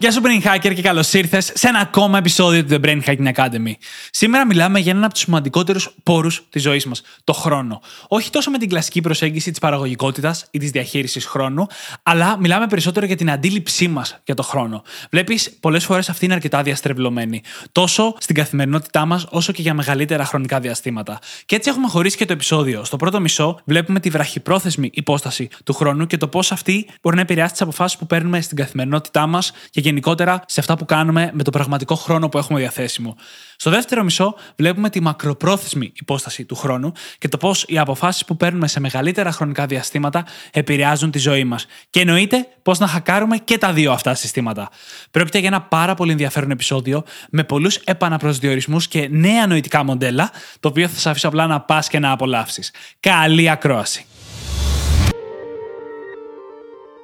Γεια σου, Brain Hacker, και καλώς ήρθες σε ένα ακόμα επεισόδιο του The Brain Hacking Academy. Σήμερα μιλάμε για έναν από τους σημαντικότερους πόρους της ζωής μας, το χρόνο. Όχι τόσο με την κλασική προσέγγιση της παραγωγικότητας ή της διαχείρισης χρόνου, αλλά μιλάμε περισσότερο για την αντίληψή μας για το χρόνο. Βλέπεις, πολλές φορές αυτή είναι αρκετά διαστρεβλωμένη. Τόσο στην καθημερινότητά μας, όσο και για μεγαλύτερα χρονικά διαστήματα. Και έτσι έχουμε χωρίσει και το επεισόδιο. Στο πρώτο μισό, βλέπουμε τη βραχυπρόθεσμη υπόσταση του χρόνου και το πώς αυτή μπορεί να επηρεάσει τις αποφάσεις που παίρνουμε στην καθημερινότητά μας και γενικότερα σε αυτά που κάνουμε με το πραγματικό χρόνο που έχουμε διαθέσιμο. Στο δεύτερο μισό βλέπουμε τη μακροπρόθεσμη υπόσταση του χρόνου και το πώς οι αποφάσεις που παίρνουμε σε μεγαλύτερα χρονικά διαστήματα επηρεάζουν τη ζωή μας. Και εννοείται πώς να χακάρουμε και τα δύο αυτά συστήματα. Πρόκειται για ένα πάρα πολύ ενδιαφέρον επεισόδιο με πολλούς επαναπροσδιορισμούς και νέα νοητικά μοντέλα, το οποίο θα σας αφήσω απλά να πας και να απολαύσεις. Καλή ακρόαση.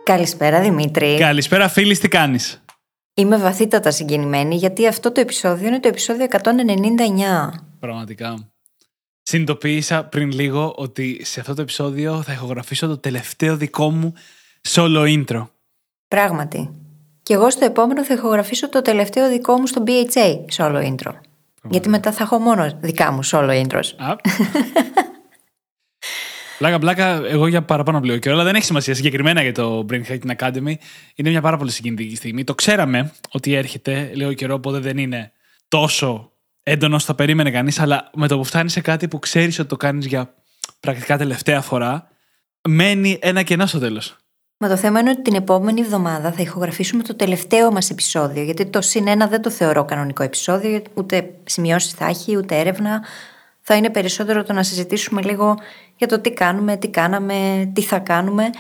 Καλησπέρα Δημήτρη. Καλησπέρα, φίλης, τι κάνεις; Είμαι βαθύτατα συγκινημένη γιατί αυτό το επεισόδιο είναι το επεισόδιο 199. Πραγματικά. Συνειδητοποίησα πριν λίγο ότι σε αυτό το επεισόδιο θα ηχογραφήσω το τελευταίο δικό μου solo intro. Πράγματι. Και εγώ στο επόμενο θα ηχογραφήσω το τελευταίο δικό μου στο BHA solo intro. Γιατί μετά θα έχω μόνο δικά μου solo intros. Α. Πλάκα, πλάκα, εγώ για παραπάνω πλέον καιρό, αλλά δεν έχει σημασία συγκεκριμένα για το Brain Hacking Academy. Είναι μια πάρα πολύ συγκινητική στιγμή. Το ξέραμε ότι έρχεται λίγο καιρό, οπότε δεν είναι τόσο έντονο όσο θα περίμενε κανείς, αλλά με το που φτάνει σε κάτι που ξέρεις ότι το κάνεις για πρακτικά τελευταία φορά, μένει ένα κενό στο τέλος. Μα το θέμα είναι ότι την επόμενη εβδομάδα θα ηχογραφήσουμε το τελευταίο μας επεισόδιο. Γιατί το συν ένα δεν το θεωρώ κανονικό επεισόδιο, ούτε σημειώσεις θα έχει, ούτε έρευνα. Θα είναι περισσότερο το να συζητήσουμε λίγο για το τι κάνουμε, τι κάναμε, τι θα κάνουμε.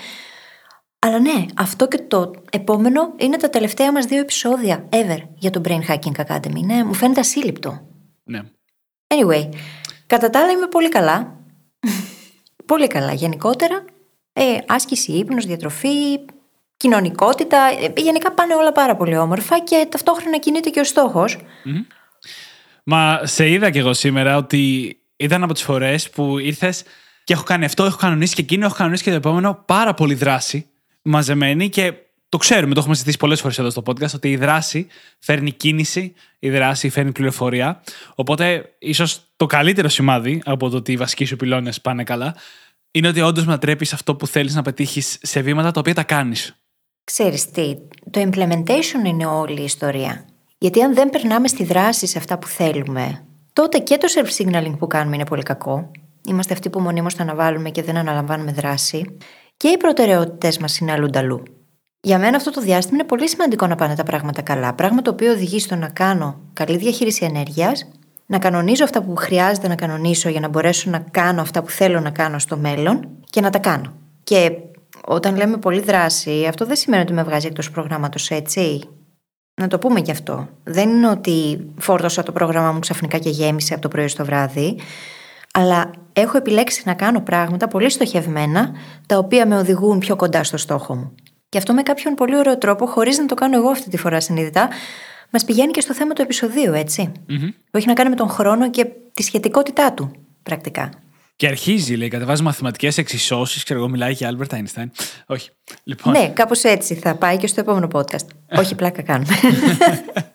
Αλλά ναι, αυτό και το επόμενο είναι τα τελευταία μας δύο επεισόδια ever για το Brain Hacking Academy. Ναι, μου φαίνεται ασύλληπτο. Ναι. Anyway, κατά τα άλλα είμαι πολύ καλά. πολύ καλά γενικότερα. Ε, άσκηση, ύπνος, διατροφή, κοινωνικότητα. Ε, γενικά πάνε όλα πάρα πολύ όμορφα και ταυτόχρονα κινείται και ο στοχος Μα σε είδα κι εγώ σήμερα ότι ήταν από τις φορές που ήρθες και έχω κάνει αυτό, έχω κανονίσει και εκείνο, έχω κανονίσει και το επόμενο. Πάρα πολύ δράση μαζεμένη και το ξέρουμε, το έχουμε συζητήσει πολλές φορές εδώ στο podcast, ότι η δράση φέρνει κίνηση, η δράση φέρνει πληροφορία. Οπότε, ίσως το καλύτερο σημάδι από το ότι οι βασικοί σου πυλώνες πάνε καλά, είναι ότι όντως μετατρέπεις αυτό που θέλεις να πετύχεις σε βήματα τα οποία τα κάνεις. Ξέρεις τι, το implementation είναι όλη η ιστορία. Γιατί αν δεν περνάμε στη δράση σε αυτά που θέλουμε, τότε και το self-signaling που κάνουμε είναι πολύ κακό. Είμαστε αυτοί που μονίμως τα αναβάλουμε και δεν αναλαμβάνουμε δράση. Και οι προτεραιότητέ μας είναι αλλού αλλού. Για μένα αυτό το διάστημα είναι πολύ σημαντικό να πάνε τα πράγματα καλά. Πράγμα το οποίο οδηγεί στο να κάνω καλή διαχείριση ενέργειας, να κανονίζω αυτά που χρειάζεται να κανονίσω για να μπορέσω να κάνω αυτά που θέλω να κάνω στο μέλλον και να τα κάνω. Και όταν λέμε πολύ δράση, αυτό δεν σημαίνει ότι με βγάζει εκτός προγράμματος έτσι. Να το πούμε κι αυτό. Δεν είναι ότι φόρτωσα το πρόγραμμά μου ξαφνικά και γέμισε από το πρωί στο βράδυ, αλλά έχω επιλέξει να κάνω πράγματα πολύ στοχευμένα, τα οποία με οδηγούν πιο κοντά στο στόχο μου. Και αυτό με κάποιον πολύ ωραίο τρόπο, χωρίς να το κάνω εγώ αυτή τη φορά συνειδητά, μας πηγαίνει και στο θέμα του επεισοδίου, έτσι. Που έχει να κάνει με τον χρόνο και τη σχετικότητά του, πρακτικά. Και αρχίζει, λέει, κατεβάζει μαθηματικές εξισώσεις. Ξέρω εγώ, μιλάει για Άλμπερτ Einstein. Όχι. Λοιπόν. Ναι, κάπως έτσι θα πάει και στο επόμενο podcast. Όχι, πλάκα κάνουμε.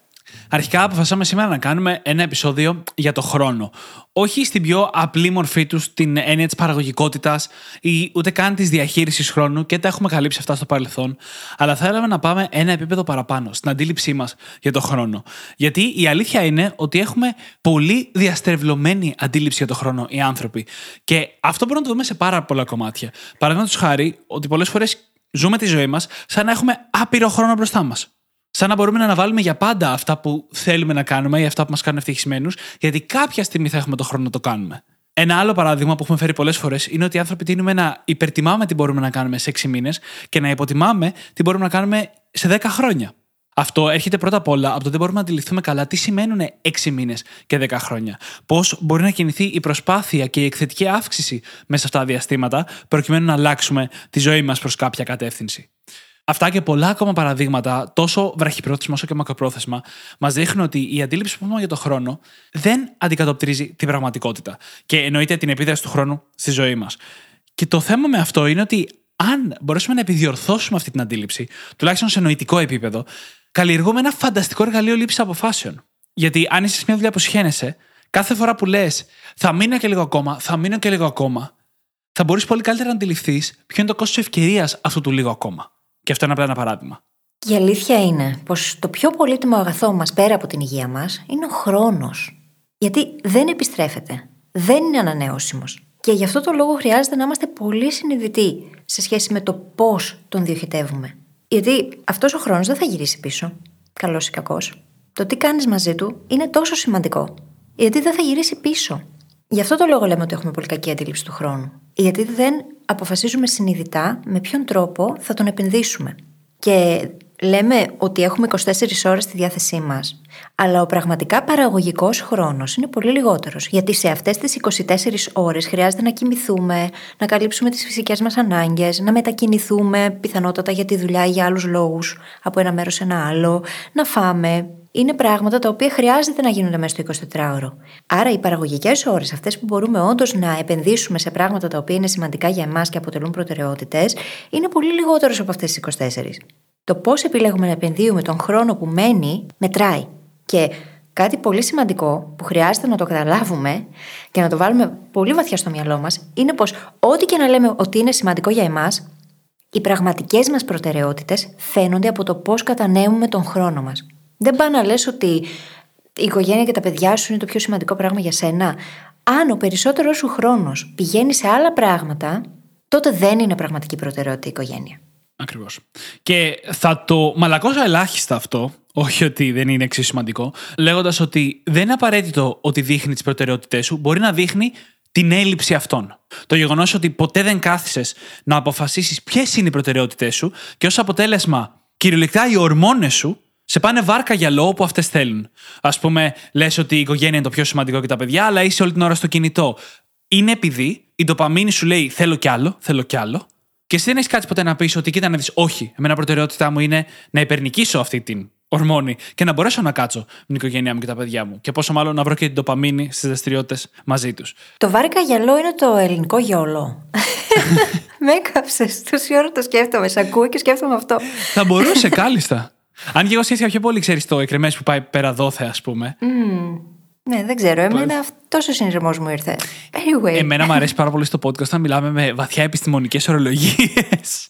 Αρχικά αποφασίσαμε σήμερα να κάνουμε ένα επεισόδιο για το χρόνο. Όχι στην πιο απλή μορφή τους, την έννοια της παραγωγικότητας ή ούτε καν της διαχείρισης χρόνου και τα έχουμε καλύψει αυτά στο παρελθόν. Αλλά θέλαμε να πάμε ένα επίπεδο παραπάνω στην αντίληψή μας για το χρόνο. Γιατί η αλήθεια είναι ότι έχουμε πολύ διαστρεβλωμένη αντίληψη για το χρόνο οι άνθρωποι. Και αυτό μπορούμε να το δούμε σε πάρα πολλά κομμάτια. Παραδείγματος χάρη, ότι πολλές φορές ζούμε τη ζωή μας σαν να έχουμε άπειρο χρόνο μπροστά μας. Σαν να μπορούμε να αναβάλουμε για πάντα αυτά που θέλουμε να κάνουμε ή αυτά που μας κάνουν ευτυχισμένους, γιατί κάποια στιγμή θα έχουμε το χρόνο να το κάνουμε. Ένα άλλο παράδειγμα που έχουμε φέρει πολλές φορές είναι ότι οι άνθρωποι τείνουμε να υπερτιμάμε τι μπορούμε να κάνουμε σε 6 μήνες και να υποτιμάμε τι μπορούμε να κάνουμε σε 10 χρόνια. Αυτό έρχεται πρώτα απ' όλα από το ότι δεν μπορούμε να αντιληφθούμε καλά τι σημαίνουν 6 μήνες και 10 χρόνια. Πώς μπορεί να κινηθεί η προσπάθεια και η εκθετική αύξηση μέσα σε αυτά τα διαστήματα, προκειμένου να αλλάξουμε τη ζωή μας προς κάποια κατεύθυνση. Αυτά και πολλά ακόμα παραδείγματα, τόσο βραχυπρόθεσμα όσο και μακροπρόθεσμα, μας δείχνουν ότι η αντίληψη που έχουμε για τον χρόνο δεν αντικατοπτρίζει την πραγματικότητα και εννοείται την επίδραση του χρόνου στη ζωή μας. Και το θέμα με αυτό είναι ότι αν μπορέσουμε να επιδιορθώσουμε αυτή την αντίληψη, τουλάχιστον σε νοητικό επίπεδο, καλλιεργούμε ένα φανταστικό εργαλείο λήψης αποφάσεων. Γιατί αν είσαι σε μια δουλειά που σχένεσαι, κάθε φορά που λες, θα μείνω και λίγο ακόμα, θα μείνω και λίγο ακόμα, θα μπορείς πολύ καλύτερα να αντιληφθείς ποιο είναι το κόστος ευκαιρίας αυτού του λίγο ακόμα. Και αυτό είναι απλά ένα παράδειγμα. Η αλήθεια είναι πως το πιο πολύτιμο αγαθό μας πέρα από την υγεία μας είναι ο χρόνος. Γιατί δεν επιστρέφεται. Δεν είναι ανανεώσιμος. Και γι' αυτό το λόγο χρειάζεται να είμαστε πολύ συνειδητοί σε σχέση με το πώς τον διοχετεύουμε. Γιατί αυτός ο χρόνος δεν θα γυρίσει πίσω. Καλός ή κακός. Το τι κάνεις μαζί του είναι τόσο σημαντικό. Γιατί δεν θα γυρίσει πίσω. Γι' αυτό το λόγο λέμε ότι έχουμε πολύ κακή αντίληψη του χρόνου. Γιατί δεν αποφασίζουμε συνειδητά με ποιον τρόπο θα τον επενδύσουμε. Και λέμε ότι έχουμε 24 ώρες στη διάθεσή μας, αλλά ο πραγματικά παραγωγικός χρόνος είναι πολύ λιγότερος, γιατί σε αυτές τις 24 ώρες χρειάζεται να κοιμηθούμε, να καλύψουμε τις φυσικές μας ανάγκες, να μετακινηθούμε πιθανότατα για τη δουλειά ή για άλλους λόγους από ένα μέρος σε ένα άλλο, να φάμε, είναι πράγματα τα οποία χρειάζεται να γίνονται μέσα στο 24ωρο. Άρα, οι παραγωγικές ώρες, αυτές που μπορούμε όντως να επενδύσουμε σε πράγματα τα οποία είναι σημαντικά για εμάς και αποτελούν προτεραιότητες, είναι πολύ λιγότερες από αυτές τις 24. Το πώς επιλέγουμε να επενδύουμε τον χρόνο που μένει μετράει. Και κάτι πολύ σημαντικό που χρειάζεται να το καταλάβουμε και να το βάλουμε πολύ βαθιά στο μυαλό μας είναι πως ό,τι και να λέμε ότι είναι σημαντικό για εμάς, οι πραγματικές μας προτεραιότητες φαίνονται από το πώς κατανέμουμε τον χρόνο μας. Δεν πάει να λες ότι η οικογένεια και τα παιδιά σου είναι το πιο σημαντικό πράγμα για σένα. Αν ο περισσότερος σου χρόνος πηγαίνει σε άλλα πράγματα, τότε δεν είναι πραγματική προτεραιότητα η οικογένεια. Ακριβώς. Και θα το μαλακώσω ελάχιστα αυτό, όχι ότι δεν είναι εξίσου σημαντικό, λέγοντας ότι δεν είναι απαραίτητο ότι δείχνει τις προτεραιότητές σου, μπορεί να δείχνει την έλλειψη αυτών. Το γεγονός ότι ποτέ δεν κάθισες να αποφασίσεις ποιες είναι οι προτεραιότητές σου και ως αποτέλεσμα κυριολεκτικά οι ορμόνες σου σε πάνε βάρκα για λόγο που αυτές θέλουν. Α πούμε, λες ότι η οικογένεια είναι το πιο σημαντικό και τα παιδιά, αλλά είσαι όλη την ώρα στο κινητό. Είναι επειδή η ντοπαμίνη σου λέει θέλω κι άλλο, θέλω κι άλλο. Και εσύ δεν έχεις κάτι ποτέ να πεις ότι κοίτα να δεις, όχι. Εμένα προτεραιότητά μου είναι να υπερνικήσω αυτή την ορμόνη και να μπορέσω να κάτσω με την οικογένειά μου και τα παιδιά μου. Και πόσο μάλλον να βρω και την ντοπαμίνη στις δραστηριότητες μαζί τους. Το βάρικα γυαλό είναι το ελληνικό γιόλο. Με έκαψες. Τόση ώρα το σκέφτομαι. Σε ακούω και σκέφτομαι αυτό. Θα μπορούσε κάλλιστα. Αν και εγώ σκέφτηκα πιο πολύ, ξέρεις το εκρεμές που πάει πέρα δόθε, ας πούμε. Mm. Ναι, δεν ξέρω. Εμένα αυτός ο συνειρμός μου ήρθε. Anyway. Εμένα μου αρέσει πάρα πολύ στο podcast να μιλάμε με βαθιά επιστημονικές ορολογίες.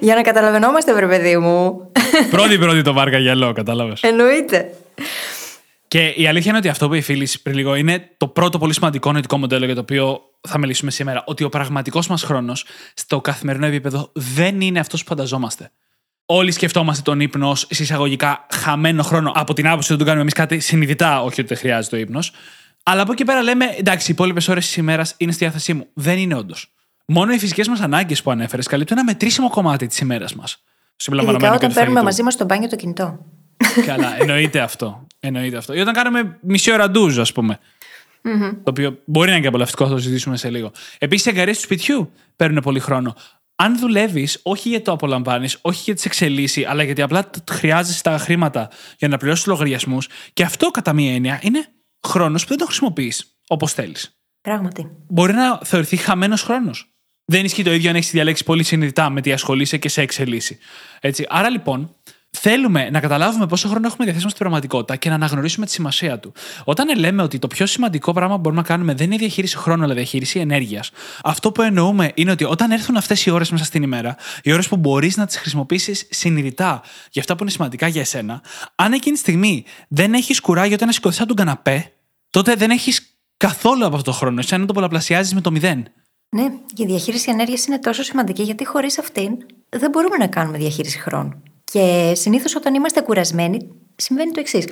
Για να καταλαβαίνόμαστε, βρε παιδί μου. Πρώτη-πρώτη το βάρκα γυαλό, κατάλαβες. Εννοείται. Και η αλήθεια είναι ότι αυτό που είπε η φίλη πριν λίγο είναι το πρώτο πολύ σημαντικό νοητικό μοντέλο για το οποίο θα μιλήσουμε σήμερα. Ότι ο πραγματικός μας χρόνος στο καθημερινό επίπεδο δεν είναι αυτός που φανταζόμαστε. Όλοι σκεφτόμαστε τον ύπνο ως εισαγωγικά χαμένο χρόνο από την άποψη ότι δεν κάνουμε εμείς κάτι συνειδητά, όχι ότι δεν χρειάζεται ο ύπνος. Αλλά από εκεί πέρα λέμε, εντάξει, οι υπόλοιπες ώρες της ημέρας είναι στη διάθεσή μου. Δεν είναι όντως. Μόνο οι φυσικές μας ανάγκες που ανέφερες καλύπτουν ένα μετρήσιμο κομμάτι της ημέρας μας. Ειδικά όταν παίρνουμε μαζί μας το μπάνιο το κινητό. Καλά, εννοείται αυτό. Εννοείται αυτό. Ή όταν κάνουμε μισή ώρα ντουζ, ας πούμε. Mm-hmm. Το οποίο μπορεί να είναι και απολαυστικό, θα το συζητήσουμε σε λίγο. Επίσης, οι εγκαρίε του σπιτιού παίρνουν πολύ χρόνο. Αν δουλεύεις, όχι γιατί το απολαμβάνεις, όχι γιατί σε εξελίσσει, αλλά γιατί απλά χρειάζεσαι τα χρήματα για να πληρώσεις τους λογαριασμούς, και αυτό κατά μία έννοια είναι χρόνος που δεν το χρησιμοποιείς όπως θέλεις. Πράγματι. Μπορεί να θεωρηθεί χαμένος χρόνος. Δεν ισχύει το ίδιο αν έχεις διαλέξει πολύ συνειδητά με τι ασχολείσαι και σε εξελίσσει. Έτσι. Άρα λοιπόν, θέλουμε να καταλάβουμε πόσο χρόνο έχουμε διαθέσιμο στην πραγματικότητα και να αναγνωρίσουμε τη σημασία του. Όταν λέμε ότι το πιο σημαντικό πράγμα που μπορούμε να κάνουμε δεν είναι η διαχείριση χρόνου, αλλά η διαχείριση ενέργειας, αυτό που εννοούμε είναι ότι όταν έρθουν αυτές οι ώρες μέσα στην ημέρα, οι ώρες που μπορείς να τις χρησιμοποιήσεις συνειδητά για αυτά που είναι σημαντικά για εσένα, αν εκείνη τη στιγμή δεν έχεις κουράγιο όταν σηκωθείς από τον καναπέ, τότε δεν έχεις καθόλου από αυτό το χρόνο. Εσύ να το πολλαπλασιάζεις με το μηδέn. Ναι, η διαχείριση ενέργειας είναι τόσο σημαντική γιατί χωρίς αυτήν δεν μπορούμε να κάνουμε διαχείριση χρόνου. Και συνήθως όταν είμαστε κουρασμένοι, συμβαίνει το εξής.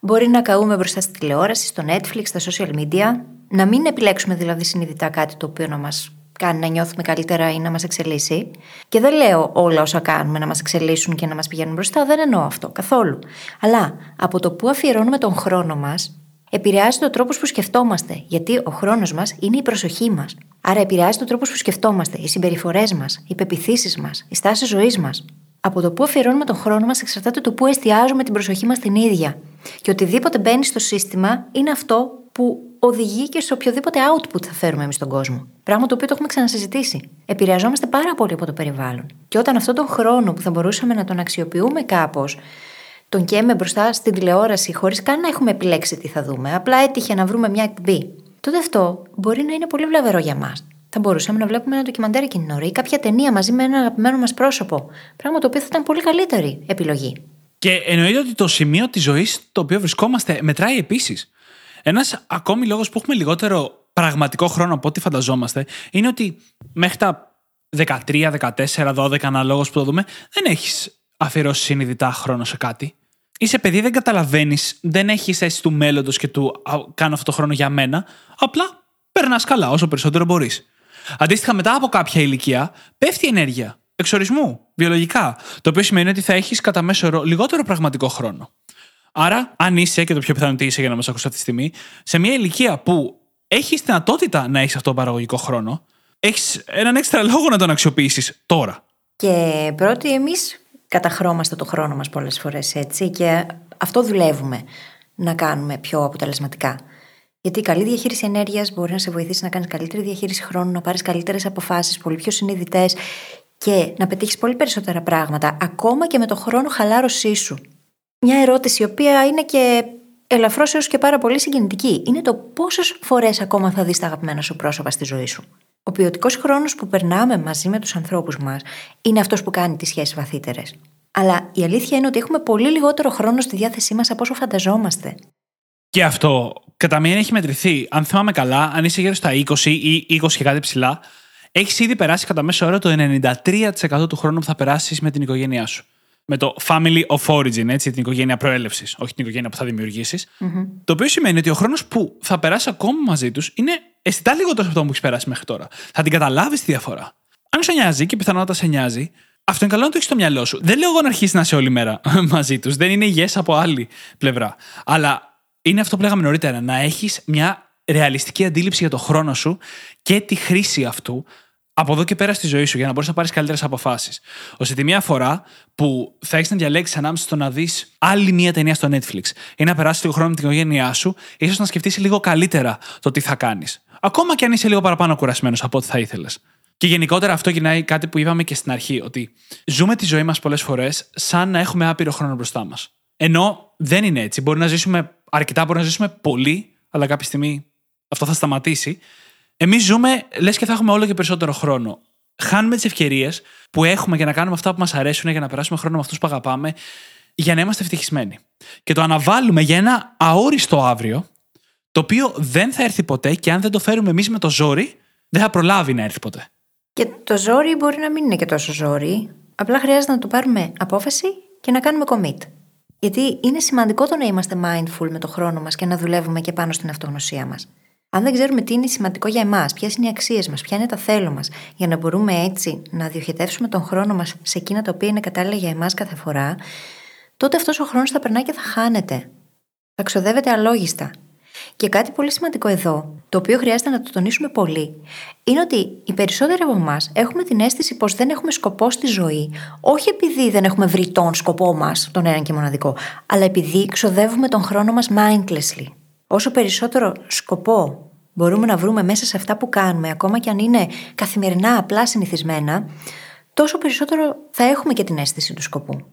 Μπορεί να καούμε μπροστά στη τηλεόραση, στο Netflix, στα social media, να μην επιλέξουμε δηλαδή συνειδητά κάτι το οποίο να μας κάνει να νιώθουμε καλύτερα ή να μας εξελίσσει. Και δεν λέω όλα όσα κάνουμε να μας εξελίσσουν και να μας πηγαίνουν μπροστά, δεν εννοώ αυτό καθόλου. Αλλά από το που αφιερώνουμε τον χρόνο μας, επηρεάζει ο τρόπος που σκεφτόμαστε. Γιατί ο χρόνος μας είναι η προσοχή μας. Άρα επηρεάζει τον τρόπος που σκεφτόμαστε, οι συμπεριφορές μας, οι πεπιθήσεις μας, η στάση ζωής μας. Από το που αφιερώνουμε τον χρόνο μας εξαρτάται το που εστιάζουμε την προσοχή μας την ίδια. Και οτιδήποτε μπαίνει στο σύστημα είναι αυτό που οδηγεί και σε οποιοδήποτε output θα φέρουμε εμείς στον κόσμο. Πράγμα το οποίο το έχουμε ξανασυζητήσει. Επηρεαζόμαστε πάρα πολύ από το περιβάλλον. Και όταν αυτόν τον χρόνο που θα μπορούσαμε να τον αξιοποιούμε κάπως, τον καίμε μπροστά στην τηλεόραση χωρίς καν να έχουμε επιλέξει τι θα δούμε, απλά έτυχε να βρούμε μια εκπομπή, τότε αυτό μπορεί να είναι πολύ βλαβερό για μας. Θα μπορούσαμε να βλέπουμε ένα ντοκιμαντέρ εκείνη την ώρα ή κάποια ταινία μαζί με ένα αγαπημένο μας πρόσωπο. Πράγμα το οποίο θα ήταν πολύ καλύτερη επιλογή. Και εννοείται ότι το σημείο της ζωής το οποίο βρισκόμαστε μετράει επίσης. Ένας ακόμη λόγος που έχουμε λιγότερο πραγματικό χρόνο από ό,τι φανταζόμαστε είναι ότι μέχρι τα 13, 14, 12 αναλόγως που το δούμε, δεν έχεις αφιερώσει συνειδητά χρόνο σε κάτι. Είσαι παιδί, δεν καταλαβαίνεις, δεν έχεις αίσθηση του μέλλοντος και του κάνω αυτό το χρόνο για μένα. Απλά περνάς καλά όσο περισσότερο μπορείς. Αντίστοιχα, μετά από κάποια ηλικία, πέφτει η ενέργεια. Εξορισμού, βιολογικά. Το οποίο σημαίνει ότι θα έχεις κατά μέσο όρο λιγότερο πραγματικό χρόνο. Άρα, αν είσαι, και το πιο πιθανό ότι είσαι για να μας ακούσει αυτή τη στιγμή, σε μια ηλικία που έχεις δυνατότητα να έχεις αυτό το παραγωγικό χρόνο, έχεις έναν έξτρα λόγο να τον αξιοποιήσεις τώρα. Και πρώτοι, εμείς καταχρώμαστε το χρόνο μας πολλές φορές έτσι και αυτό δουλεύουμε να κάνουμε πιο αποτελεσματικά. Γιατί η καλή διαχείριση ενέργειας μπορεί να σε βοηθήσει να κάνεις καλύτερη διαχείριση χρόνου, να πάρεις καλύτερες αποφάσεις, πολύ πιο συνειδητές και να πετύχεις πολύ περισσότερα πράγματα, ακόμα και με το χρόνο χαλάρωσή σου. Μια ερώτηση, η οποία είναι και ελαφρώς έως και πάρα πολύ συγκινητική, είναι το πόσες φορές ακόμα θα δεις τα αγαπημένα σου πρόσωπα στη ζωή σου. Ο ποιοτικός χρόνος που περνάμε μαζί με τους ανθρώπους μας είναι αυτός που κάνει τις σχέσεις βαθύτερες. Αλλά η αλήθεια είναι ότι έχουμε πολύ λιγότερο χρόνο στη διάθεσή μας από όσο φανταζόμαστε. Και αυτό κατά μία έχει μετρηθεί. Αν θυμάμαι καλά, αν είσαι γύρω στα 20 ή 20 και κάτι ψηλά, έχεις ήδη περάσει κατά μέσο όρο το 93% του χρόνου που θα περάσεις με την οικογένειά σου. Με το family of origin, έτσι, την οικογένεια προέλευσης, όχι την οικογένεια που θα δημιουργησει Το οποίο σημαίνει ότι ο χρόνος που θα περάσει ακόμα μαζί τους είναι αισθητά λιγότερο από αυτό που έχεις περάσει μέχρι τώρα. Θα την καταλάβεις τη διαφορά. Αν σε νοιάζει και πιθανότατα σε νοιάζει, αυτό είναι καλό να το έχεις στο μυαλό σου. Δεν λέω εγώ να αρχίσεις να είσαι όλη μέρα μαζί τους. Δεν είναι υγιές από άλλη πλευρά. Αλλά είναι αυτό που λέγαμε νωρίτερα. Να έχεις μια ρεαλιστική αντίληψη για το χρόνο σου και τη χρήση αυτού από εδώ και πέρα στη ζωή σου για να μπορείς να πάρεις καλύτερες αποφάσεις. ώστε τη μία φορά που θα έχεις να διαλέξεις ανάμεσα στο να δεις άλλη μία ταινία στο Netflix ή να περάσεις λίγο χρόνο με την οικογένειά σου, ίσως να σκεφτείς λίγο καλύτερα το τι θα κάνεις. Ακόμα και αν είσαι λίγο παραπάνω κουρασμένος από ό,τι θα ήθελες. Και γενικότερα αυτό γυρνάει κάτι που είπαμε και στην αρχή, ότι ζούμε τη ζωή μας πολλές φορές σαν να έχουμε άπειρο χρόνο μπροστά μας. Ενώ δεν είναι έτσι. Μπορεί να ζήσουμε αρκετά, μπορεί να ζήσουμε πολύ, αλλά κάποια στιγμή αυτό θα σταματήσει. Εμείς ζούμε, λες και θα έχουμε όλο και περισσότερο χρόνο. Χάνουμε τις ευκαιρίες που έχουμε για να κάνουμε αυτά που μας αρέσουν, για να περάσουμε χρόνο με αυτούς που αγαπάμε, για να είμαστε ευτυχισμένοι. Και το αναβάλουμε για ένα αόριστο αύριο, το οποίο δεν θα έρθει ποτέ και αν δεν το φέρουμε εμείς με το ζόρι, δεν θα προλάβει να έρθει ποτέ. Και το ζόρι μπορεί να μην είναι και τόσο ζόρι. Απλά χρειάζεται να το πάρουμε απόφαση και να κάνουμε commit. Γιατί είναι σημαντικό το να είμαστε mindful με το χρόνο μας και να δουλεύουμε και πάνω στην αυτογνωσία μας. Αν δεν ξέρουμε τι είναι σημαντικό για εμάς, ποιες είναι οι αξίες μας, ποια είναι τα θέλω μας, για να μπορούμε έτσι να διοχετεύσουμε τον χρόνο μας σε εκείνα τα οποία είναι κατάλληλα για εμάς κάθε φορά, τότε αυτός ο χρόνος θα περνάει και θα χάνεται. Θα ξοδεύεται αλόγιστα. Και κάτι πολύ σημαντικό εδώ, το οποίο χρειάζεται να το τονίσουμε πολύ, είναι ότι οι περισσότεροι από εμάς έχουμε την αίσθηση πως δεν έχουμε σκοπό στη ζωή, όχι επειδή δεν έχουμε βρει τον σκοπό μας, τον έναν και μοναδικό, αλλά επειδή ξοδεύουμε τον χρόνο μας mindlessly. Όσο περισσότερο σκοπό μπορούμε να βρούμε μέσα σε αυτά που κάνουμε, ακόμα και αν είναι καθημερινά απλά συνηθισμένα, τόσο περισσότερο θα έχουμε και την αίσθηση του σκοπού.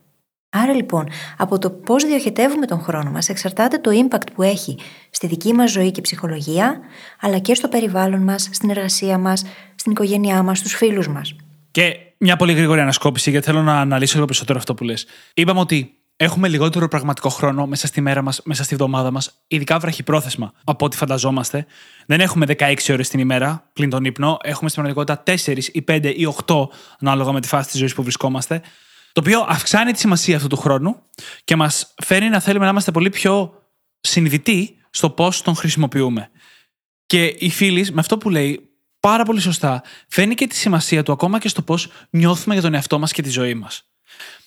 Άρα λοιπόν, από το πώς διοχετεύουμε τον χρόνο μας εξαρτάται το impact που έχει στη δική μας ζωή και ψυχολογία, αλλά και στο περιβάλλον μας, στην εργασία μας, στην οικογένειά μας, στους φίλους μας. Και μια πολύ γρήγορη ανασκόπηση, γιατί θέλω να αναλύσω λίγο περισσότερο αυτό που λες. Είπαμε ότι έχουμε λιγότερο πραγματικό χρόνο μέσα στη μέρα μας, μέσα στη βδομάδα μας, ειδικά βραχυπρόθεσμα από ό,τι φανταζόμαστε. Δεν έχουμε 16 ώρες την ημέρα πλην τον ύπνο. Έχουμε στην πραγματικότητα 4 ή 5 ή 8, ανάλογα με τη φάση της ζωής που βρισκόμαστε. Το οποίο αυξάνει τη σημασία αυτού του χρόνου και μας φέρνει να θέλουμε να είμαστε πολύ πιο συνειδητοί στο πώς τον χρησιμοποιούμε. Και η φίλη, με αυτό που λέει, πάρα πολύ σωστά φαίνει και τη σημασία του ακόμα και στο πώς νιώθουμε για τον εαυτό μας και τη ζωή μας.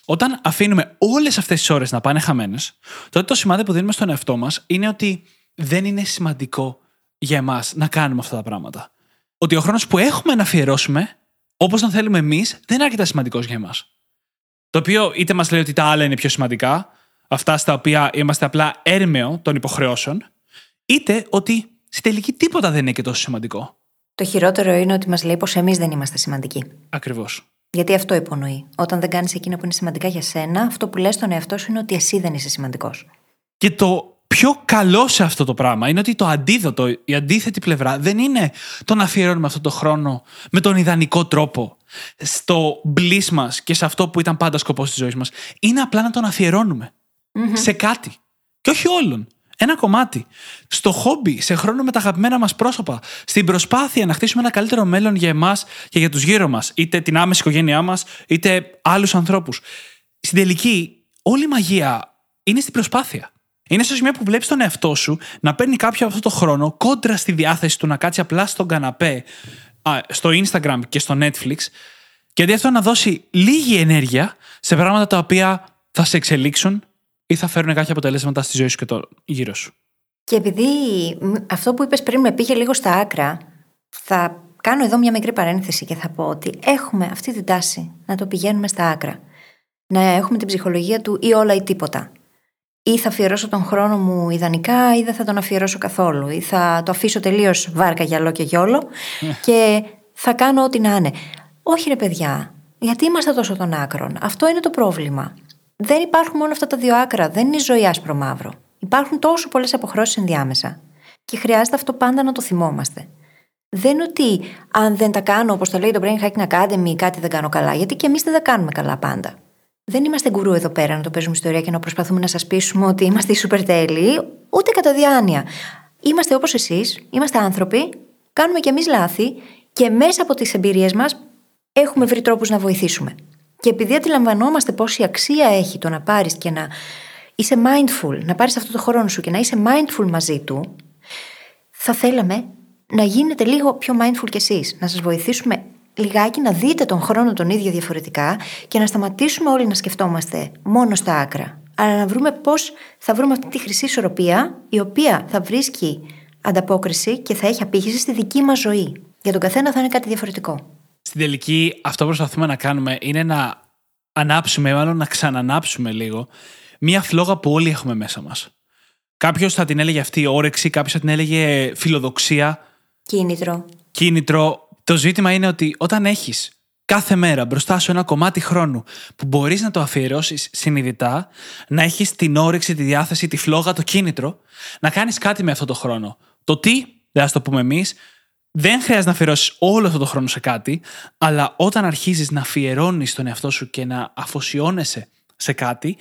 Όταν αφήνουμε όλες αυτές τις ώρες να πάνε χαμένες, τότε το σημάδι που δίνουμε στον εαυτό μας είναι ότι δεν είναι σημαντικό για εμάς να κάνουμε αυτά τα πράγματα. Ότι ο χρόνος που έχουμε να αφιερώσουμε, όπως τον θέλουμε εμείς, δεν είναι αρκετά σημαντικός για εμάς. Το οποίο είτε μας λέει ότι τα άλλα είναι πιο σημαντικά, αυτά στα οποία είμαστε απλά έρμεο των υποχρεώσεων, είτε ότι στη τελική τίποτα δεν είναι και τόσο σημαντικό. Το χειρότερο είναι ότι μας λέει πως εμείς δεν είμαστε σημαντικοί. Ακριβώς. Γιατί αυτό υπονοεί. Όταν δεν κάνεις εκείνα που είναι σημαντικά για σένα, αυτό που λες στον εαυτό σου είναι ότι εσύ δεν είσαι σημαντικός. Και το πιο καλό σε αυτό το πράγμα είναι ότι το αντίδοτο, η αντίθετη πλευρά, δεν είναι το να αφιερώνουμε αυτό το χρόνο με τον ιδανικό τρόπο στο μπλή μας και σε αυτό που ήταν πάντα σκοπός της ζωής μας. Είναι απλά να τον αφιερωνουμε σε κάτι. Και όχι όλων. Ένα κομμάτι. Στο χόμπι, σε χρόνο με τα αγαπημένα μας πρόσωπα. Στην προσπάθεια να χτίσουμε ένα καλύτερο μέλλον για εμάς και για τους γύρω μας. Είτε την άμεση οικογένειά μας, είτε άλλους ανθρώπους. Στην τελική, όλη η μαγεία είναι στην προσπάθεια. Είναι στο σημείο που βλέπεις τον εαυτό σου να παίρνει κάποιο από αυτό το χρόνο κόντρα στη διάθεση του να κάτσει απλά στον καναπέ, στο Instagram και στο Netflix, και αντί αυτό να δώσει λίγη ενέργεια σε πράγματα τα οποία θα σε εξελίξουν ή θα φέρουν κάποια αποτελέσματα στη ζωή σου και το γύρω σου. Και επειδή αυτό που είπες πριν με πήγε λίγο στα άκρα, θα κάνω εδώ μια μικρή παρένθεση και θα πω ότι έχουμε αυτή την τάση να το πηγαίνουμε στα άκρα. Να έχουμε την ψυχολογία του ή όλα ή τίποτα. Ή θα αφιερώσω τον χρόνο μου ιδανικά ή δεν θα τον αφιερώσω καθόλου. Ή θα το αφήσω τελείως βάρκα γυαλό και γιόλο και θα κάνω ό,τι να είναι. Όχι ρε παιδιά, γιατί είμαστε τόσο των άκρων. Αυτό είναι το πρόβλημα δεν υπάρχουν μόνο αυτά τα δύο άκρα. Δεν είναι η ζωή άσπρο μαύρο. Υπάρχουν τόσο πολλές αποχρώσεις ενδιάμεσα. Και χρειάζεται αυτό πάντα να το θυμόμαστε. Δεν είναι ότι αν δεν τα κάνω, όπως το λέει το Brain Hacking Academy, κάτι δεν κάνω καλά. Γιατί και εμείς δεν τα κάνουμε καλά πάντα. Δεν είμαστε γκουρού εδώ πέρα να το παίζουμε ιστορία και να προσπαθούμε να σας πείσουμε ότι είμαστε οι σούπερ τέλειοι, ούτε κατά διάνοια. Είμαστε όπως εσείς, είμαστε άνθρωποι, κάνουμε κι εμείς λάθη και μέσα από τις εμπειρίες μας έχουμε βρει τρόπους να βοηθήσουμε. Και επειδή αντιλαμβανόμαστε πόση αξία έχει το να πάρεις και να είσαι mindful, να πάρεις αυτό το χρόνο σου και να είσαι mindful μαζί του, θα θέλαμε να γίνετε λίγο πιο mindful κι εσείς. Να σας βοηθήσουμε λιγάκι να δείτε τον χρόνο τον ίδιο διαφορετικά και να σταματήσουμε όλοι να σκεφτόμαστε μόνο στα άκρα. Αλλά να βρούμε πώς θα βρούμε αυτή τη χρυσή ισορροπία, η οποία θα βρίσκει ανταπόκριση και θα έχει απήχηση στη δική μας ζωή. Για τον καθένα θα είναι κάτι διαφορετικό. Στην τελική, αυτό που προσπαθούμε να κάνουμε είναι να ανάψουμε, μάλλον να ξανανάψουμε λίγο, μία φλόγα που όλοι έχουμε μέσα μας. Κάποιος θα την έλεγε αυτή όρεξη, κάποιος θα την έλεγε φιλοδοξία. Κίνητρο. Κίνητρο. Το ζήτημα είναι ότι όταν έχεις κάθε μέρα μπροστά σου ένα κομμάτι χρόνου που μπορείς να το αφιερώσεις συνειδητά, να έχεις την όρεξη, τη διάθεση, τη φλόγα, το κίνητρο, να κάνεις κάτι με αυτό το χρόνο. Το τι, δεν θα το πούμε εμείς, δεν χρειάζεται να αφιερώσεις όλο αυτό το χρόνο σε κάτι, αλλά όταν αρχίζεις να αφιερώνεις τον εαυτό σου και να αφοσιώνεσαι σε κάτι,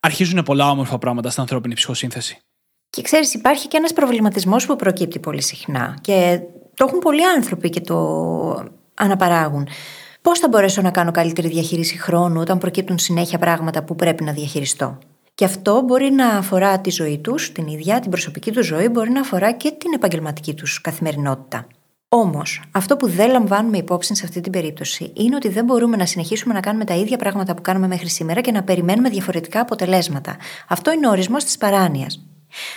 αρχίζουν πολλά όμορφα πράγματα στην ανθρώπινη ψυχοσύνθεση. Και ξέρεις, υπάρχει και ένας προβληματισμός που προκύπτει πολύ συχνά και το έχουν πολλοί άνθρωποι και το αναπαράγουν. Πώς θα μπορέσω να κάνω καλύτερη διαχείριση χρόνου όταν προκύπτουν συνέχεια πράγματα που πρέπει να διαχειριστώ; Και αυτό μπορεί να αφορά τη ζωή τους, την ίδια, την προσωπική τους ζωή, μπορεί να αφορά και την επαγγελματική τους καθημερινότητα. Όμως, αυτό που δεν λαμβάνουμε υπόψη σε αυτή την περίπτωση είναι ότι δεν μπορούμε να συνεχίσουμε να κάνουμε τα ίδια πράγματα που κάνουμε μέχρι σήμερα και να περιμένουμε διαφορετικά αποτελέσματα. Αυτό είναι ο ορισμός της παράνοιας.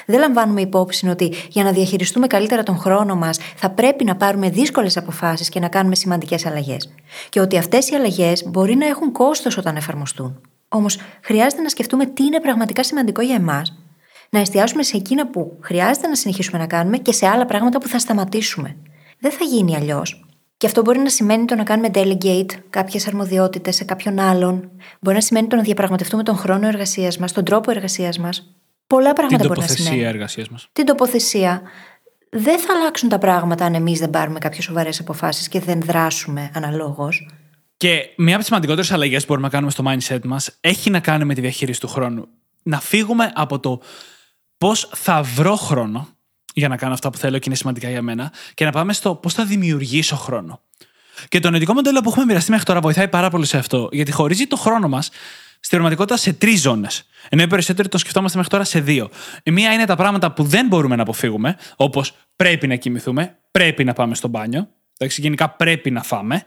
Δεν λαμβάνουμε υπόψη ότι για να διαχειριστούμε καλύτερα τον χρόνο μας θα πρέπει να πάρουμε δύσκολες αποφάσεις και να κάνουμε σημαντικές αλλαγές. Και ότι αυτές οι αλλαγές μπορεί να έχουν κόστος όταν εφαρμοστούν. Όμως χρειάζεται να σκεφτούμε τι είναι πραγματικά σημαντικό για εμάς, να εστιάσουμε σε εκείνα που χρειάζεται να συνεχίσουμε να κάνουμε και σε άλλα πράγματα που θα σταματήσουμε δεν θα γίνει αλλιώς. Και αυτό μπορεί να σημαίνει το να κάνουμε delegate κάποιες αρμοδιότητες σε κάποιον άλλον. Μπορεί να σημαίνει το να διαπραγματευτούμε τον χρόνο εργασίας μας, τον τρόπο εργασίας μας. Πολλά πράγματα μπορεί να σημαίνει. Την τοποθεσία εργασίας μας. Την τοποθεσία. Δεν θα αλλάξουν τα πράγματα αν εμείς δεν πάρουμε κάποιες σοβαρές αποφάσεις και δεν δράσουμε αναλόγως. Και μία από τις σημαντικότερες αλλαγές που μπορούμε να κάνουμε στο mindset μας έχει να κάνει με τη διαχείριση του χρόνου. Να φύγουμε από το πώς θα βρω χρόνο για να κάνω αυτά που θέλω και είναι σημαντικά για μένα, και να πάμε στο πώς θα δημιουργήσω χρόνο. Και το νοητικό μοντέλο που έχουμε μοιραστεί μέχρι τώρα βοηθάει πάρα πολύ σε αυτό, γιατί χωρίζει το χρόνο μας στην πραγματικότητα σε τρεις ζώνες. Ενώ οι περισσότεροι το σκεφτόμαστε μέχρι τώρα σε δύο. Η μία είναι τα πράγματα που δεν μπορούμε να αποφύγουμε, όπως πρέπει να κοιμηθούμε, πρέπει να πάμε στο μπάνιο. Εντάξει, γενικά πρέπει να φάμε.